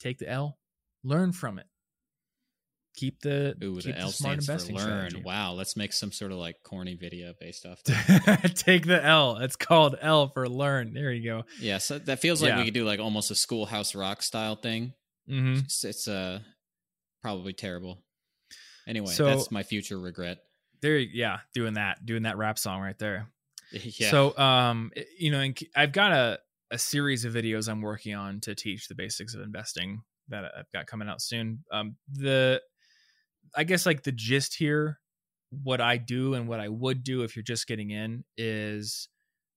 take the l learn from it keep the Ooh, keep the L smart stands for learn. strategy. Wow, let's make some sort of like corny video based off. That. take the l it's called l for learn there you go yeah, so that feels like Yeah. we could do like almost a schoolhouse rock style thing. hmm It's, it's uh probably terrible. Anyway, So- that's my future regret. there yeah doing that doing that rap song right there yeah. So, um, you know, I've got a a series of videos I'm working on to teach the basics of investing that I've got coming out soon. Um, the, I guess like the gist here, what I do and what I would do if you're just getting in is,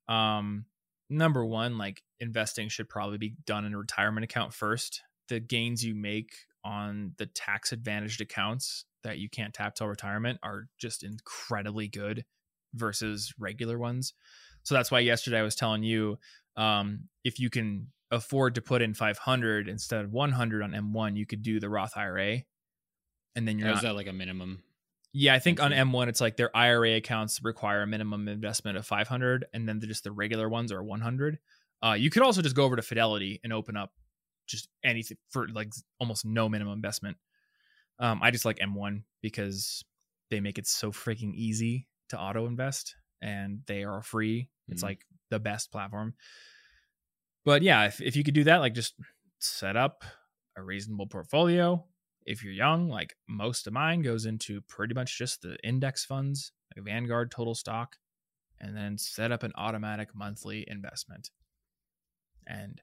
um, number one, like investing should probably be done in a retirement account first. The gains you make on the tax advantaged accounts that you can't tap till retirement are just incredibly good versus regular ones. So that's why yesterday I was telling you um, if you can afford to put in 500 instead of 100 on M1, you could do the Roth IRA. And then you're Or not, is that like a minimum? yeah, I think on M1 it's like their IRA accounts require a minimum investment of 500 and then just the regular ones are 100. Uh, you could also just go over to Fidelity and open up just anything for like almost no minimum investment. Um, I just like M1 because they make it so freaking easy to auto invest and they are free. It's Mhm. like the best platform. But yeah, if, if you could do that, like just set up a reasonable portfolio. If you're young, like most of mine goes into pretty much just the index funds, like Vanguard total stock, and then set up an automatic monthly investment. And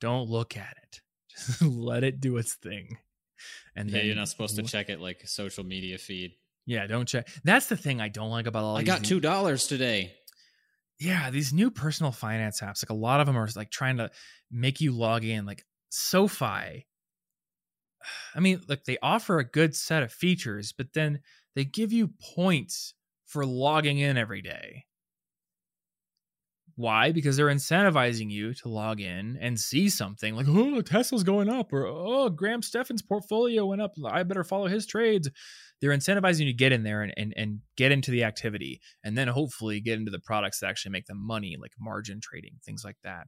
don't look at it. Just let it do its thing. And yeah, then you're not supposed to check it like social media feed. Yeah, don't check. That's the thing I don't like about all I got two dollars today. yeah these new personal finance apps like a lot of them are like trying to make you log in like sofi i mean like they offer a good set of features but then they give you points for logging in every day why? Because they're incentivizing you to log in and see something like oh tesla's going up or oh graham stephan's portfolio went up. I better follow his trades. They're incentivizing you to get in there and, and, and get into the activity and then hopefully get into the products that actually make them money like margin trading things like that.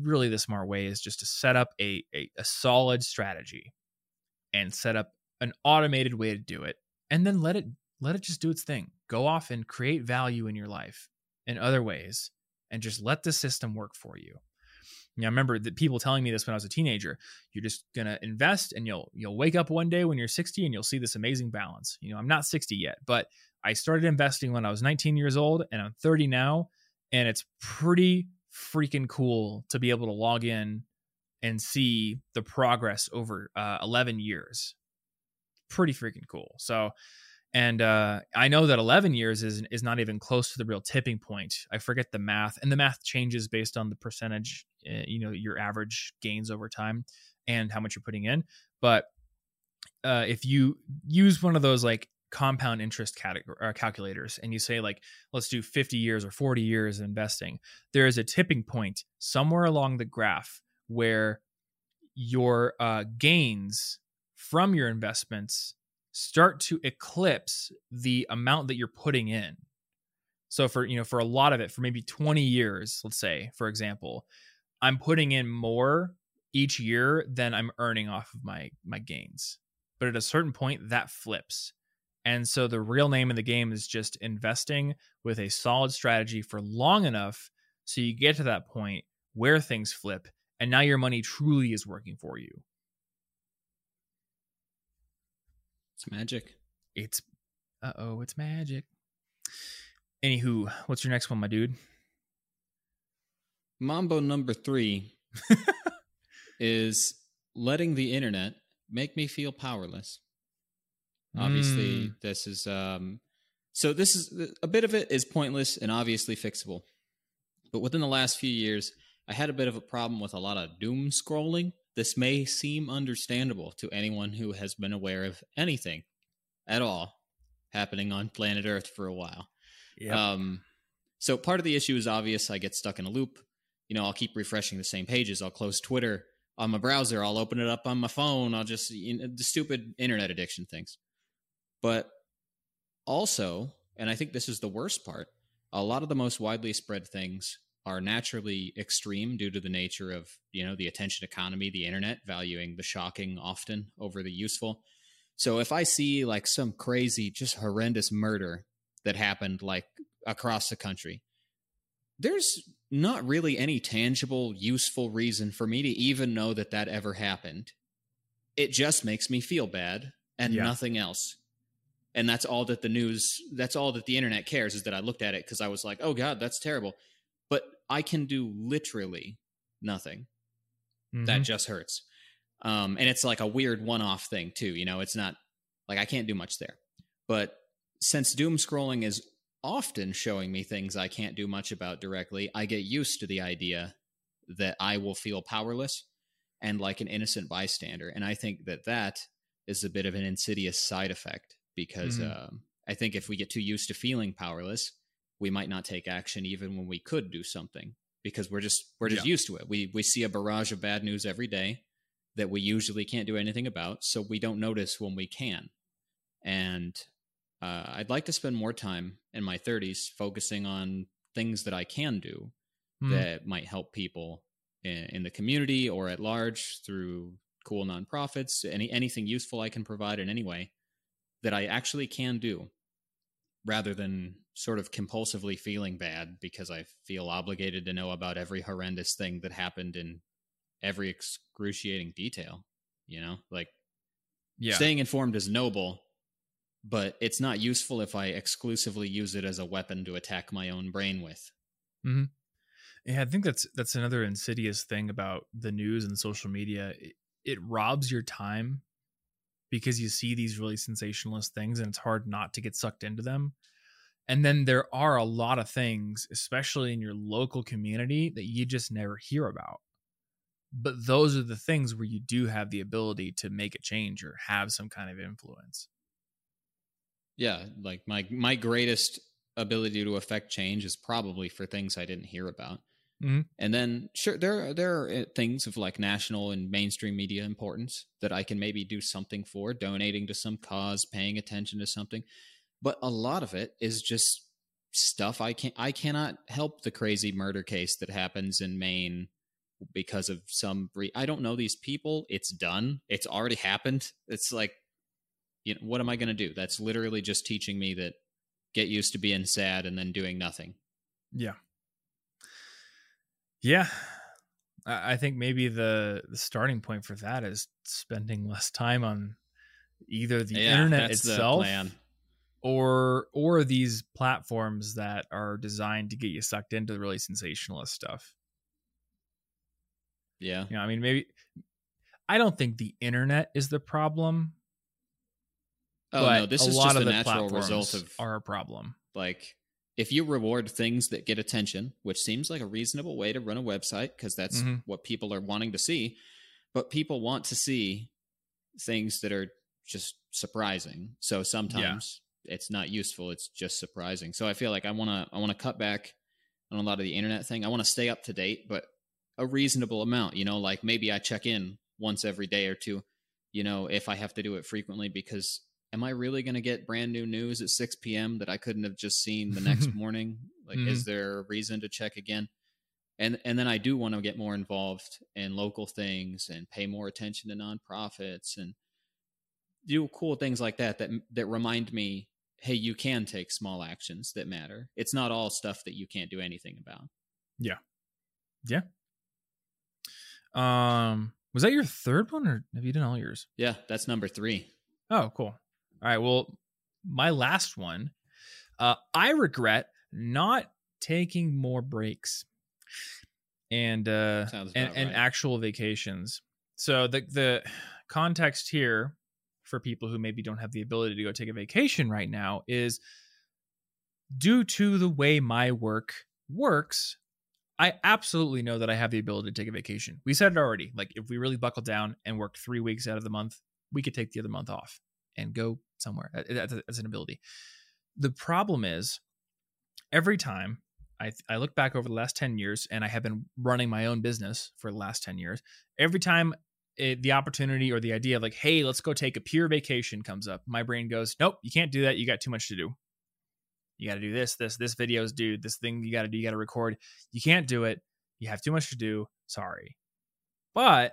Really the smart way is just to set up a, a, a solid strategy and set up an automated way to do it and then let it let it just do its thing. Go off and create value in your life in other ways and just let the system work for you Now, I remember the people telling me this when I was a teenager. You're just gonna invest, and you'll you'll wake up one day when you're 60, and you'll see this amazing balance. You know, I'm not 60 yet, but I started investing when I was 19 years old, and I'm 30 now, and it's pretty freaking cool to be able to log in and see the progress over uh, 11 years. Pretty freaking cool. So, and uh, I know that 11 years is is not even close to the real tipping point. I forget the math, and the math changes based on the percentage, uh, you know, your average gains over time and how much you're putting in. But uh, if you use one of those like compound interest category, calculators and you say like let's do 50 years or 40 years of investing there is a tipping point somewhere along the graph where your uh, gains from your investments start to eclipse the amount that you're putting in. So for you know for a lot of it for maybe 20 years let's say for example i'm putting in more each year than i'm earning off of my my gains. But at a certain point that flips. And so the real name of the game is just investing with a solid strategy for long enough so you get to that point where things flip and now your money truly is working for you. It's magic. It's uh oh, it's magic. Anywho, what's your next one, my dude? Mambo number three is letting the internet make me feel powerless. Obviously, Mm. this is um so this is a bit of it is pointless and obviously fixable. But within the last few years, I had a bit of a problem with a lot of doom scrolling. This may seem understandable to anyone who has been aware of anything at all happening on planet Earth for a while. Um, so part of the issue is obvious. I get stuck in a loop. You know, I'll keep refreshing the same pages. I'll close Twitter on my browser. I'll open it up on my phone. I'll just you know, the stupid internet addiction things. But also, and I think this is the worst part, a lot of the most widely spread things are naturally extreme due to the nature of you know the attention economy, the internet valuing the shocking often over the useful. So if I see like some crazy, just horrendous murder that happened like across the country. There's not really any tangible, useful reason for me to even know that that ever happened. It just makes me feel bad and Yeah. nothing else. And that's all that the news, that's all that the internet cares is that I looked at it because I was like, oh God, that's terrible. But I can do literally nothing that Mhm. just hurts. Um, and it's like a weird one off thing, too. You know, it's not like I can't do much there. But since doom scrolling is often showing me things I can't do much about directly, I get used to the idea that I will feel powerless and like an innocent bystander. And I think that that is a bit of an insidious side effect because Mhm. um, I think if we get too used to feeling powerless, we might not take action even when we could do something because we're just we're just Yeah. used to it. We we see a barrage of bad news every day that we usually can't do anything about, so we don't notice when we can. And uh, I'd like to spend more time in my 30s focusing on things that I can do Hmm. that might help people in, in the community or at large through cool nonprofits, any anything useful I can provide in any way that I actually can do, rather than sort of compulsively feeling bad because I feel obligated to know about every horrendous thing that happened in every excruciating detail. You know, like yeah. staying informed is noble, but it's not useful if I exclusively use it as a weapon to attack my own brain with. Mm-hmm. Yeah, I think that's that's another insidious thing about the news and social media. It, it robs your time because you see these really sensationalist things and it's hard not to get sucked into them. And then there are a lot of things, especially in your local community, that you just never hear about. But those are the things where you do have the ability to make a change or have some kind of influence. Yeah, like my my greatest ability to affect change is probably for things I didn't hear about. Mhm. And then sure there there are uh, things of like national and mainstream media importance that I can maybe do something for, donating to some cause, paying attention to something. But a lot of it is just stuff I can't. I cannot help the crazy murder case that happens in Maine because of some bre- I don't know these people. It's done. It's already happened. It's like you know, what am I going to do? That's literally just teaching me that get used to being sad and then doing nothing. Yeah. Yeah. I think maybe the, the starting point for that is spending less time on either the Yeah, internet that's the itself plan. Or or these platforms that are designed to get you sucked into the really sensationalist stuff. Yeah. You know, I mean maybe I don't think the internet is the problem. Oh no, this a is lot just of a the natural result of are a problem. like if you reward things that get attention, which seems like a reasonable way to run a website because that's Mhm. what people are wanting to see, but people want to see things that are just surprising. So sometimes it's not useful, it's just surprising. So I feel like I want to I want to cut back on a lot of the internet thing. I want to stay up to date, but a reasonable amount, you know, like maybe I check in once every day or two, you know, if I have to do it frequently because am I really going to get brand new news at 6 p.m. that I couldn't have just seen the next morning? Like, mm-hmm. is there a reason to check again? And and then I do want to get more involved in local things and pay more attention to nonprofits and do cool things like that that that remind me, hey, you can take small actions that matter. It's not all stuff that you can't do anything about. Yeah. Yeah. Um was that your third one or have you done all yours? Yeah, that's number three. Oh, cool. All right. Well, my last one, uh, I regret not taking more breaks and uh, Sounds and, and right. actual vacations. So the the context here for people who maybe don't have the ability to go take a vacation right now is due to the way my work works. I absolutely know that I have the ability to take a vacation. We said it already. Like if we really buckle down and work three weeks out of the month, we could take the other month off and go somewhere. That- That's, that's an ability. The problem is, every time I, I look back over the last 10 years, and I have been running my own business for the last 10 years, every time it, the opportunity or the idea of like, hey, let's go take a pure vacation comes up, my brain goes, nope, you can't do that. You got too much to do. You got to do this, this, this videos, dude. This thing you got to do, you got to record. You can't do it. You have too much to do. Sorry. But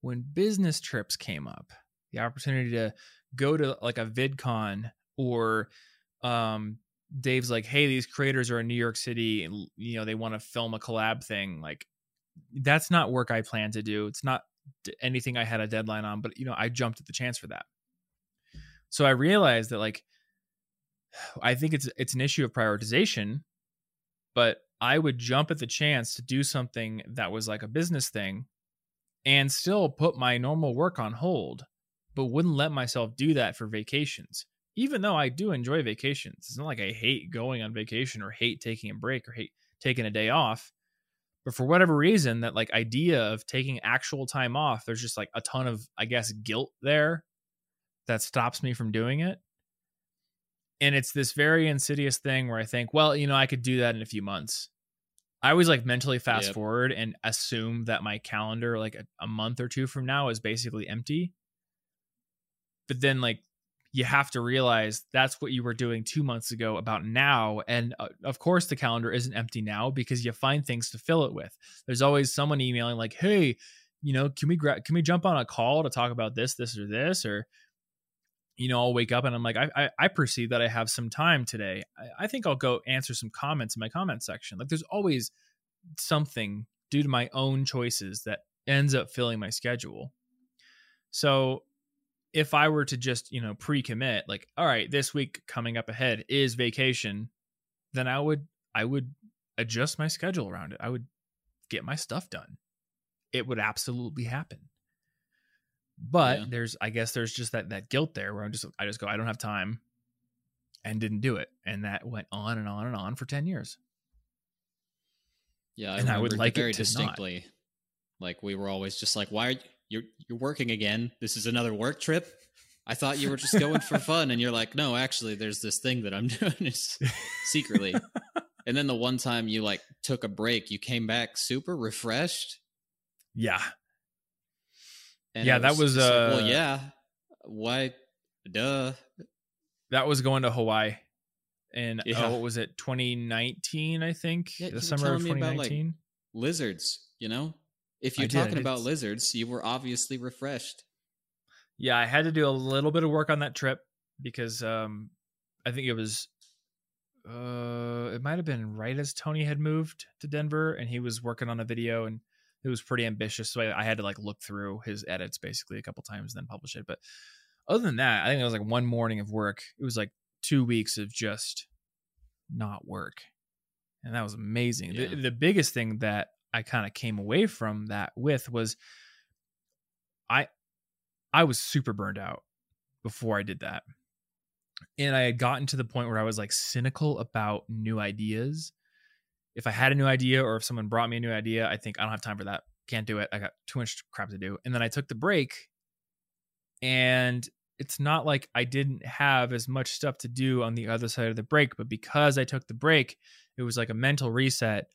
when business trips came up, the opportunity to go to like a VidCon or um Dave's like, hey, these creators are in New York City and you know they want to film a collab thing. Like, that's not work I plan to do. It's not anything I had a deadline on, but you know, I jumped at the chance for that. So I realized that like I think it's it's an issue of prioritization, but I would jump at the chance to do something that was like a business thing and still put my normal work on hold, but wouldn't let myself do that for vacations. Even though I do enjoy vacations, it's not like I hate going on vacation or hate taking a break or hate taking a day off. But for whatever reason, that like idea of taking actual time off, there's just like a ton of, I guess, guilt there that stops me from doing it. and it's this very insidious thing where I think, well, you know, I could do that in a few months. I always like mentally fast Yep. forward and assume that my calendar, like a, a month or two from now, is basically empty. But then, like, you have to realize that's what you were doing two months ago about now. And uh, of course, the calendar isn't empty now because you find things to fill it with. There's always someone emailing, like, hey, you know, can we gra- can we jump on a call to talk about this, this, or this, or you know, I'll wake up and I'm like, I I, I perceive that I have some time today. I, I think I'll go answer some comments in my comment section. Like, there's always something due to my own choices that ends up filling my schedule. So if I were to just, you know, pre-commit, like, all right, this week coming up ahead is vacation, then I would I would adjust my schedule around it. I would get my stuff done. It would absolutely happen. But Yeah. there's I guess there's just that that guilt there where I'm just I just go, I don't have time and didn't do it. And that went on and on and on for 10 years. Yeah, I And I would like it very not. distinctly. Like we were always just like, "Why are you you're, you're working again? This is another work trip." I thought you were just going for fun, and you're like, "No, actually, there's this thing that I'm doing is secretly." and then the one time you like took a break, you came back super refreshed. Yeah. And Yeah, it that was, just like, well, uh, yeah. Why? Duh. That was going to Hawaii and Yeah. oh, what was it, 2019, I think? Yeah, the summer of telling me about, like, 2019. Lizards, you know. If you're did, talking about lizards, you were obviously refreshed. yeah, I had to do a little bit of work on that trip because um I think it was uh it might have been right as Tony had moved to Denver and he was working on a video and it was pretty ambitious. So I, I had to like look through his edits basically a couple times and then publish it. But other than that, I think it was like one morning of work. It was like two weeks of just not work. And that was amazing. Yeah. The, the biggest thing that I kind of came away from that with was I I was super burned out before I did that. And I had gotten to the point where I was like cynical about new ideas. If I had a new idea or if someone brought me a new idea, I think I don't have time for that. Can't do it. I got too much crap to do. And then I took the break and it's not like I didn't have as much stuff to do on the other side of the break, but because I took the break, it was like a mental reset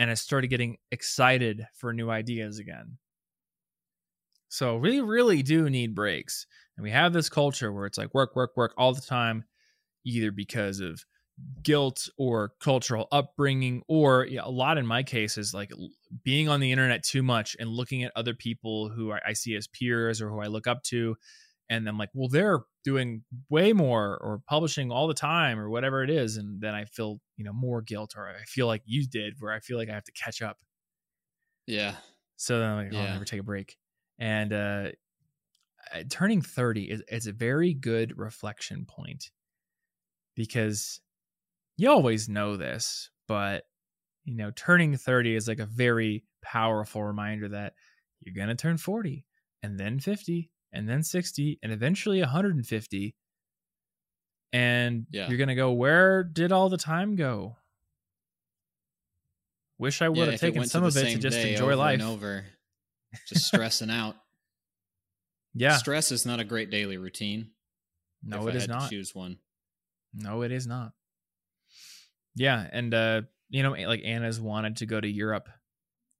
and I started getting excited for new ideas again. So we really do need breaks. And we have this culture where it's like work, work, work all the time, either because of guilt or cultural upbringing, or yeah, a lot in my case is like being on the internet too much and looking at other people who I, I see as peers or who I look up to. And I'm like, well, they're doing way more or publishing all the time or whatever it is. And then I feel, you know, more guilt or I feel like you did, where I feel like I have to catch up. Yeah. So then I'm like, oh, I'll never take a break. And uh, uh, turning 30 is, is a very good reflection point because you always know this, but you know, turning 30 is like a very powerful reminder that you're going to turn 40 and then 50 and then 60 and eventually 150. And Yeah. you're going to go, where did all the time go? Wish I would yeah, have taken some of it to just enjoy life. over, just stressing out. Yeah. Stress is not a great daily routine. No, it is not. choose one. No, it is not. Yeah, and uh, you know, like Anna's wanted to go to Europe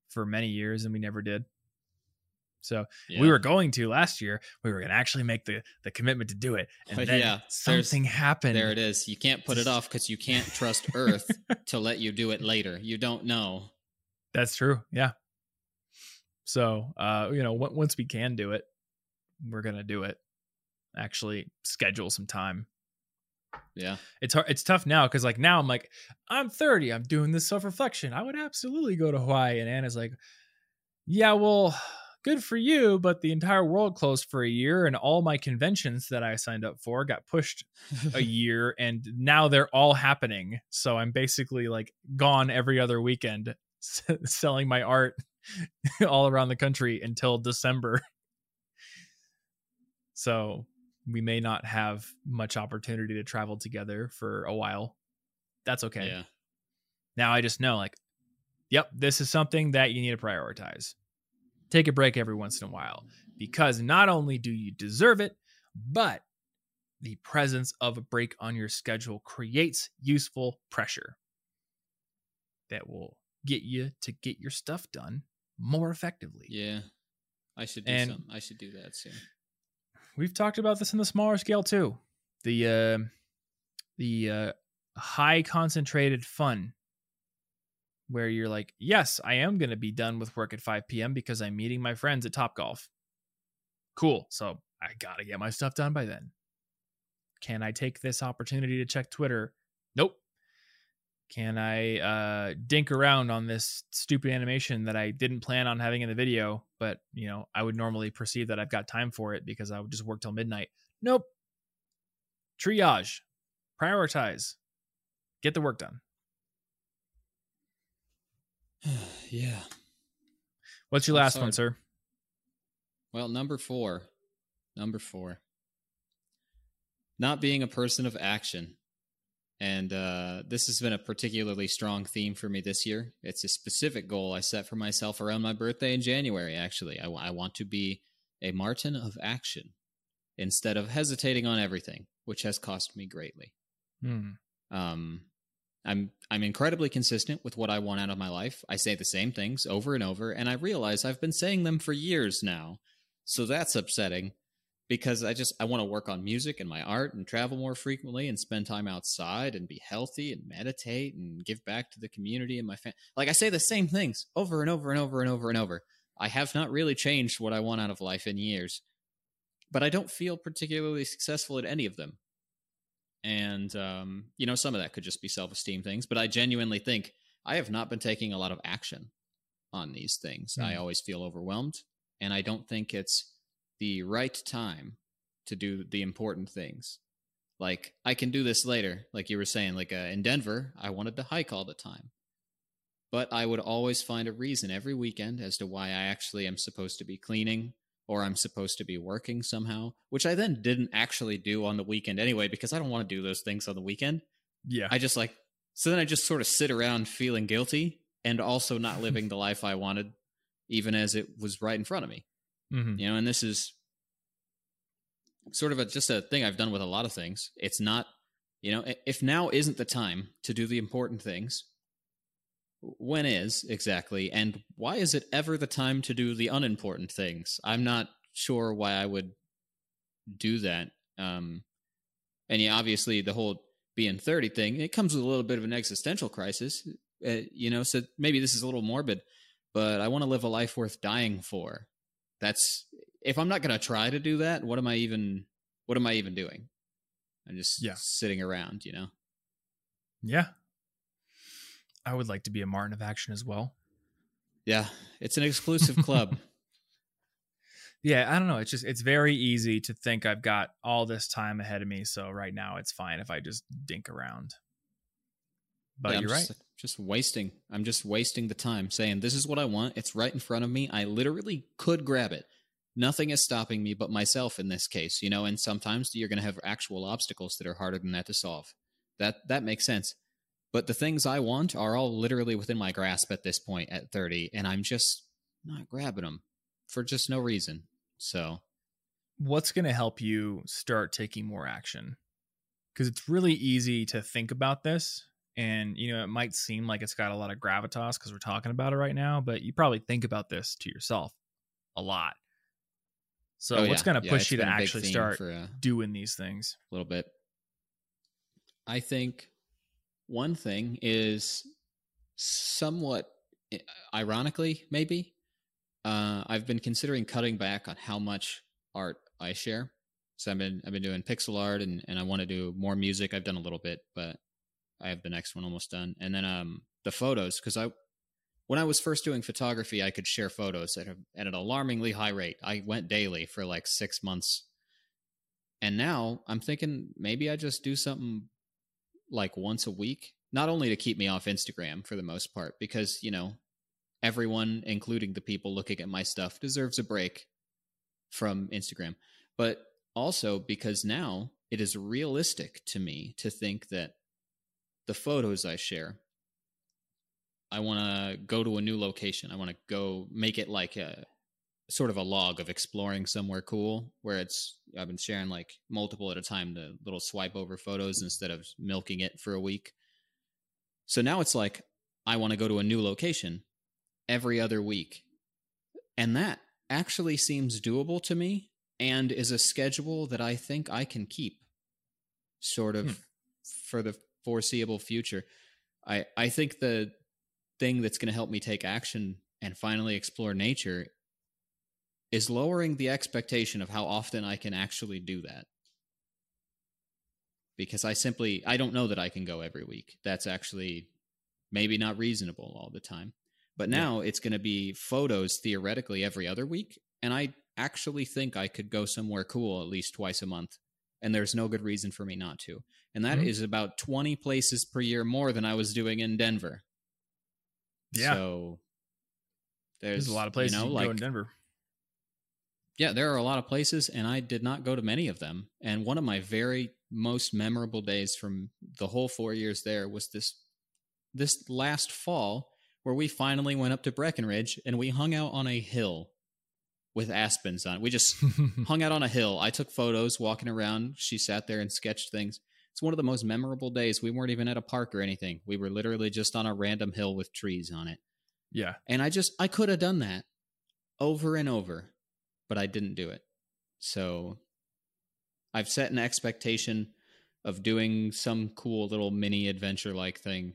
for many years, and we never did. So Yeah. we were going to last year. We were going to actually make the the commitment to do it, and But then yeah, something happened. There it is. You can't put it off because you can't trust Earth to let you do it later. You don't know. That's true. Yeah. So, uh, you know, w- once we can do it, we're gonna do it. Actually, schedule some time. Yeah. it's hard it's tough now because like now i'm like i'm 30 i'm doing this self-reflection i would absolutely go to hawaii and anna's like yeah well good for you but the entire world closed for a year and all my conventions that i signed up for got pushed a year and now they're all happening. So i'm basically like gone every other weekend s- selling my art all around the country until december. So we may not have much opportunity to travel together for a while. That's okay. Yeah. now i just know like yep this is something that you need to prioritize take a break every once in a while because not only do you deserve it but the presence of a break on your schedule creates useful pressure that will get you to get your stuff done more effectively. Yeah. I should do And- some. I should do that soon. We've talked about this in the smaller scale too. The uh, the uh, high concentrated fun where you're like, yes, I am going to be done with work at 5 p.m. because I'm meeting my friends at Top Golf. Cool. So I got to get my stuff done by then. Can I take this opportunity to check Twitter? Nope. Can I uh, dink around on this stupid animation that I didn't plan on having in the video, but you know I would normally perceive that I've got time for it because I would just work till midnight? Nope. Triage, prioritize, get the work done. yeah. What's your last one, sir? Well, number four. Number four. Not being a person of action. And uh, this has been a particularly strong theme for me this year. It's a specific goal I set for myself around my birthday in January, actually. I, I want to be a Martin of action instead of hesitating on everything, which has cost me greatly. Hmm. Um, I'm I'm incredibly consistent with what I want out of my life. I say the same things over and over, and I realize I've been saying them for years now. So that's upsetting because I just I want to work on music and my art and travel more frequently and spend time outside and be healthy and meditate and give back to the community and my family. Like I say the same things over and over and over and over and over. I have not really changed what I want out of life in years, but I don't feel particularly successful at any of them and um, you know some of that could just be self-esteem things but i genuinely think i have not been taking a lot of action on these things. I Hmm. always feel overwhelmed and i don't think it's the right time to do the important things. Like i can do this later like you were saying like uh, in denver i wanted to hike all the time. But i would always find a reason every weekend as to why i actually am supposed to be cleaning or I'm supposed to be working somehow, which I then didn't actually do on the weekend anyway because I don't want to do those things on the weekend. Yeah. I just like so then I just sort of sit around feeling guilty and also not living the life I wanted even as it was right in front of me. Mhm. You know, and this is sort of a, just a thing I've done with a lot of things. It's not, you know, if now isn't the time to do the important things, when is exactly? And why is it ever the time to do the unimportant things? I'm not sure why I would do that. Um, and yeah, obviously the whole being 30 thing, it comes with a little bit of an existential crisis, uh, you know, so maybe this is a little morbid, but I want to live a life worth dying for. That's if I'm not going to try to do that, what am I even what am I even doing? I'm just Yeah. sitting around, you know. Yeah. I would like to be a Martin of action as well. Yeah, it's an exclusive club. Yeah, I don't know. It's just it's very easy to think I've got all this time ahead of me, so right now it's fine if I just dink around. But Yeah, I'm you're just, right. Just wasting. I'm just wasting the time saying this is what I want. It's right in front of me. I literally could grab it. Nothing is stopping me but myself in this case, you know, and sometimes you're going to have actual obstacles that are harder than that to solve. That that makes sense. But the things I want are all literally within my grasp at this point at 30 and I'm just not grabbing them for just no reason. So, What's going to help you start taking more action? Because it's really easy to think about this, and you know it might seem like it's got a lot of gravitas because we're talking about it right now, but you probably think about this to yourself a lot. So oh, what's yeah. going to push it's you to been a big actually start for, uh, doing these things? a little bit. I think one thing is somewhat ironically, maybe. Uh, I've been considering cutting back on how much art I share. So I've been I've been doing pixel art and, and I want to do more music. I've done a little bit, but I have the next one almost done. And then um the photos because I when I was first doing photography, I could share photos at, a, at an alarmingly high rate. I went daily for like six months and now I'm thinking maybe I just do something like once a week, not only to keep me off Instagram for the most part, because, you know, everyone, including the people looking at my stuff, deserves a break from Instagram, but also because now it is realistic to me to think that the photos I share, I want to go to a new location. I want to go make it like a sort of a log of exploring somewhere cool where it's I've been sharing like multiple at a time the little swipe over photos instead of milking it for a week. So now it's like I want to go to a new location every other week. And that actually seems doable to me and is a schedule that I think I can keep sort of hmm. for the foreseeable future. I I think the thing that's going to help me take action and finally explore nature is lowering the expectation of how often I can actually do that. Because I simply I don't know that I can go every week. That's actually maybe not reasonable all the time. But now yeah. it's going to be photos theoretically every other week and I actually think I could go somewhere cool at least twice a month and there's no good reason for me not to. And that mm-hmm. is about 20 places per year more than I was doing in Denver. Yeah. So there's, there's a lot of places you know, like, in Denver. Yeah, there are a lot of places, and I did not go to many of them. And one of my very most memorable days from the whole four years there was this this last fall where we finally went up to Breckenridge and we hung out on a hill with aspens on it. We just hung out on a hill. I took photos walking around. She sat there and sketched things. It's one of the most memorable days. We weren't even at a park or anything. We were literally just on a random hill with trees on it. Yeah. And I just I could have done that over and over, but I didn't do it. So I've set an expectation of doing some cool little mini adventure like thing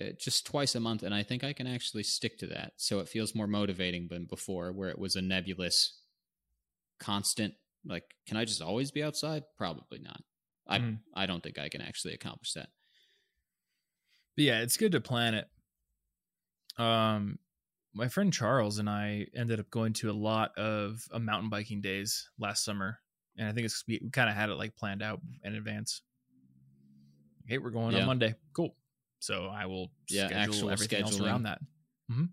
uh, just twice a month and i think i can actually stick to that. So it feels more motivating than before where it was a nebulous constant like can i just always be outside? Probably not. I mm. i don't think i can actually accomplish that. But yeah it's good to plan it. Um my friend charles and i ended up going to a lot of uh, mountain biking days last summer and i think it's we, we kind of had it like planned out in advance hey we're going yeah. on monday cool so I will yeah, schedule everything scheduling. else around that. Mm-hmm.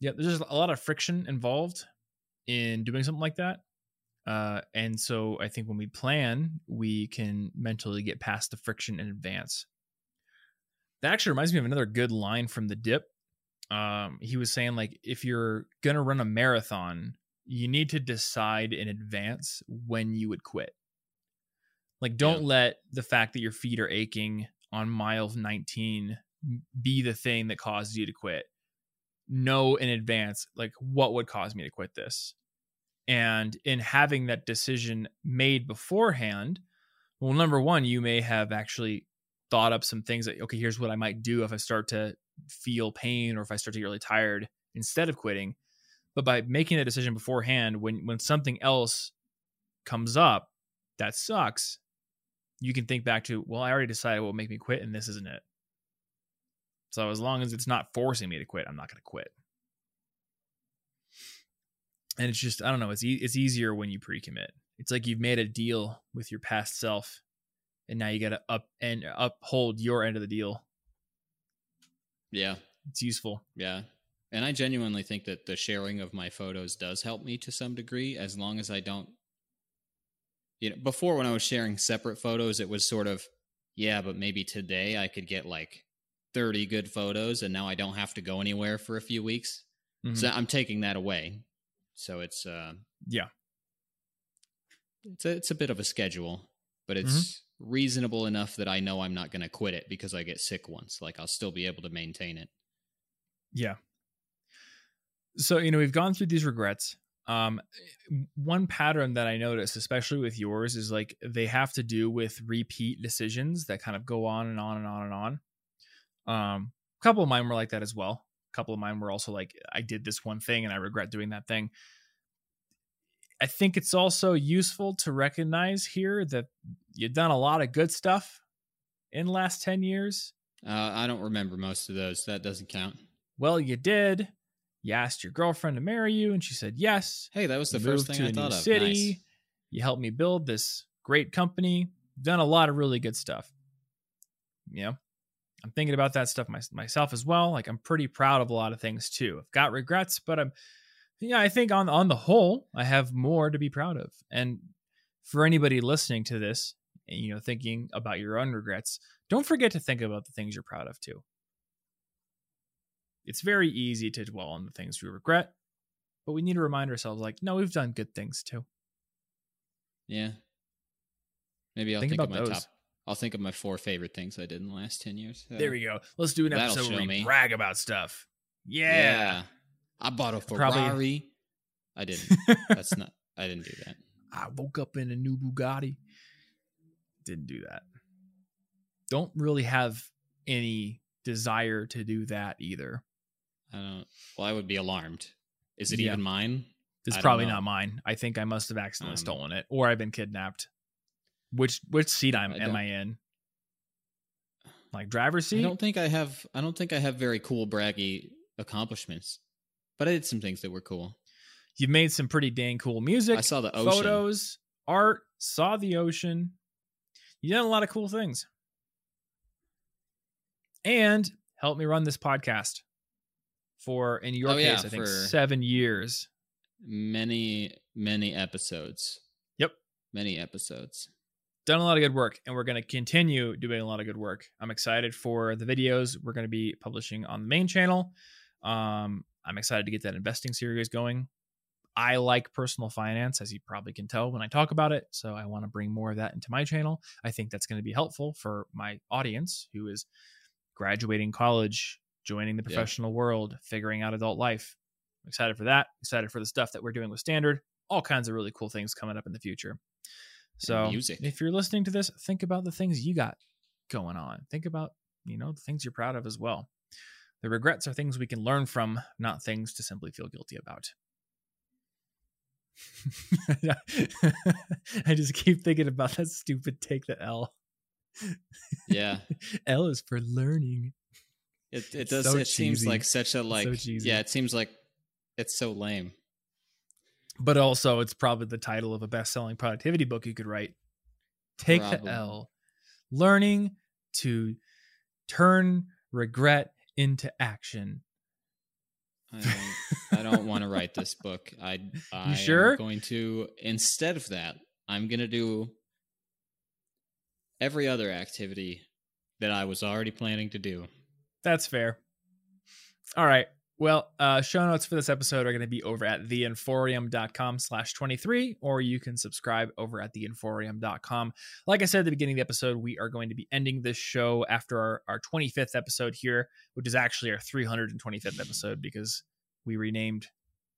Yeah, there's a lot of friction involved in doing something like that. Uh, and so I think when we plan, we can mentally get past the friction in advance. That actually reminds me of another good line from the dip. Um, he was saying like if you're gonna run a marathon, you need to decide in advance when you would quit. Like don't yeah. let the fact that your feet are aching on mile 19 be the thing that causes you to quit know in advance like what would cause me to quit this and in having that decision made beforehand well number one you may have actually thought up some things that okay here's what i might do if i start to feel pain or if i start to get really tired instead of quitting but by making that decision beforehand when when something else comes up that sucks you can think back to, well, I already decided what will make me quit, and this isn't it. So as long as it's not forcing me to quit, I'm not going to quit. And it's just, I don't know, it's e- it's easier when you pre-commit. It's like you've made a deal with your past self, and now you got to up and uphold your end of the deal. Yeah, it's useful. Yeah, and I genuinely think that the sharing of my photos does help me to some degree, as long as I don't you know, before when I was sharing separate photos, it was sort of, yeah, but maybe today I could get like 30 good photos and now I don't have to go anywhere for a few weeks. Mm-hmm. So I'm taking that away. So it's, uh, yeah, it's a, it's a bit of a schedule, but it's mm-hmm. Reasonable enough that I know I'm not going to quit it because I get sick once. Like I'll still be able to maintain it. Yeah. So, you know, we've gone through these regrets. Um, one pattern that I notice, especially with yours, is like they have to do with repeat decisions that kind of go on and on and on and on. Um, a couple of mine were like that as well. A couple of mine were also like, I did this one thing and I regret doing that thing. I think it's also useful to recognize here that you've done a lot of good stuff in the last 10 years. Uh, I don't remember most of those. That doesn't count. Well, you did you asked your girlfriend to marry you and she said yes hey that was the first thing i thought of city nice. you helped me build this great company You've done a lot of really good stuff you know i'm thinking about that stuff my, myself as well like i'm pretty proud of a lot of things too i've got regrets but i'm yeah i think on on the whole i have more to be proud of and for anybody listening to this and you know thinking about your own regrets don't forget to think about the things you're proud of too it's very easy to dwell on the things we regret but we need to remind ourselves like, no, we've done good things too. Yeah. Maybe I'll Think think, about of my those. top. I'll think of my four favorite things I did in the last ten years. Uh, There we go. Let's do an That'll episode where we me. brag about stuff. yeah. Yeah. I bought a Probably- Ferrari. I didn't. That's not. I didn't do that. I woke up in a new Bugatti. Didn't do that. Don't really have any desire to do that either. I don't. Well, I would be alarmed. Is it Yeah. even mine? It's I probably not mine. I think I must have accidentally Um, stolen it, or I've been kidnapped. Which which seat I'm I am I in? Like driver's seat? I don't think I have. I don't think I have very cool braggy accomplishments, but I did some things that were cool. You've made some pretty dang cool music. I saw the ocean. photos, art, saw the ocean. You done a lot of cool things. And helped me run this podcast for, in your Oh, yeah, case, I think seven years. Many, many episodes. Yep. Many episodes. Done a lot of good work, and we're going to continue doing a lot of good work. I'm excited for the videos we're going to be publishing on the main channel. Um, I'm excited to get that investing series going. I like personal finance, as you probably can tell when I talk about it. So I want to bring more of that into my channel. I think that's going to be helpful for my audience who is graduating college, joining the Yeah. professional world, figuring out adult life. I'm excited for that. Excited for the stuff that we're doing with Standard. All kinds of really cool things coming up in the future. So if you're listening to this, think about the things you got going on. Think about, you know, the things you're proud of as well. The regrets are things we can learn from, not things to simply feel guilty about. I just keep thinking about that stupid take the L. Yeah. L is for learning. It it does. so it seems like such a like. cheesy. yeah, it seems like it's so lame. But also, it's probably the title of a best selling productivity book you could write. Take Probably. the L. Learning to turn regret into action. I don't, I don't want to write this book. I I sure? am going to instead of that, I'm going to do every other activity that I was already planning to do. That's fair. All right. Well, uh, show notes for this episode are going to be over at theinforium.com slash 23, or you can subscribe over at theinforium.com. Like I said at the beginning of the episode, we are going to be ending this show after our, our 25th episode here, which is actually our 325th episode because we renamed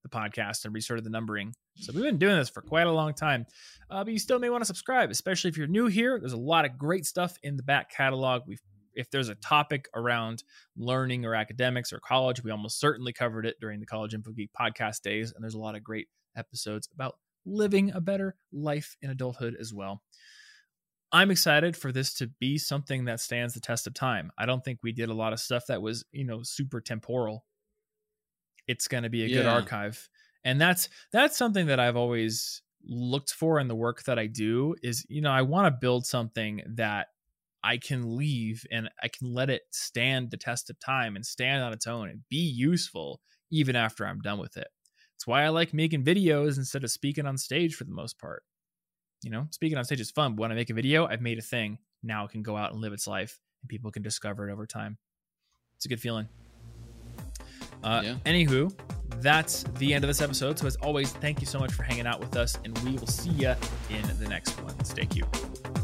the podcast and restarted the numbering. So we've been doing this for quite a long time. Uh, but you still may want to subscribe, especially if you're new here. There's a lot of great stuff in the back catalog. We've if there's a topic around learning or academics or college, we almost certainly covered it during the College Info Geek podcast days. And there's a lot of great episodes about living a better life in adulthood as well. I'm excited for this to be something that stands the test of time. I don't think we did a lot of stuff that was, you know, super temporal. It's going to be a good archive. And that's that's something that I've always looked for in the work that I do is, you know, I want to build something that I can leave and I can let it stand the test of time and stand on its own and be useful even after I'm done with it. It's why I like making videos instead of speaking on stage for the most part. You know, speaking on stage is fun, but when I make a video, I've made a thing. Now it can go out and live its life and people can discover it over time. It's a good feeling. Uh, Yeah. Anywho, that's the end of this episode. So, as always, thank you so much for hanging out with us, and we will see you in the next one. Stay cute.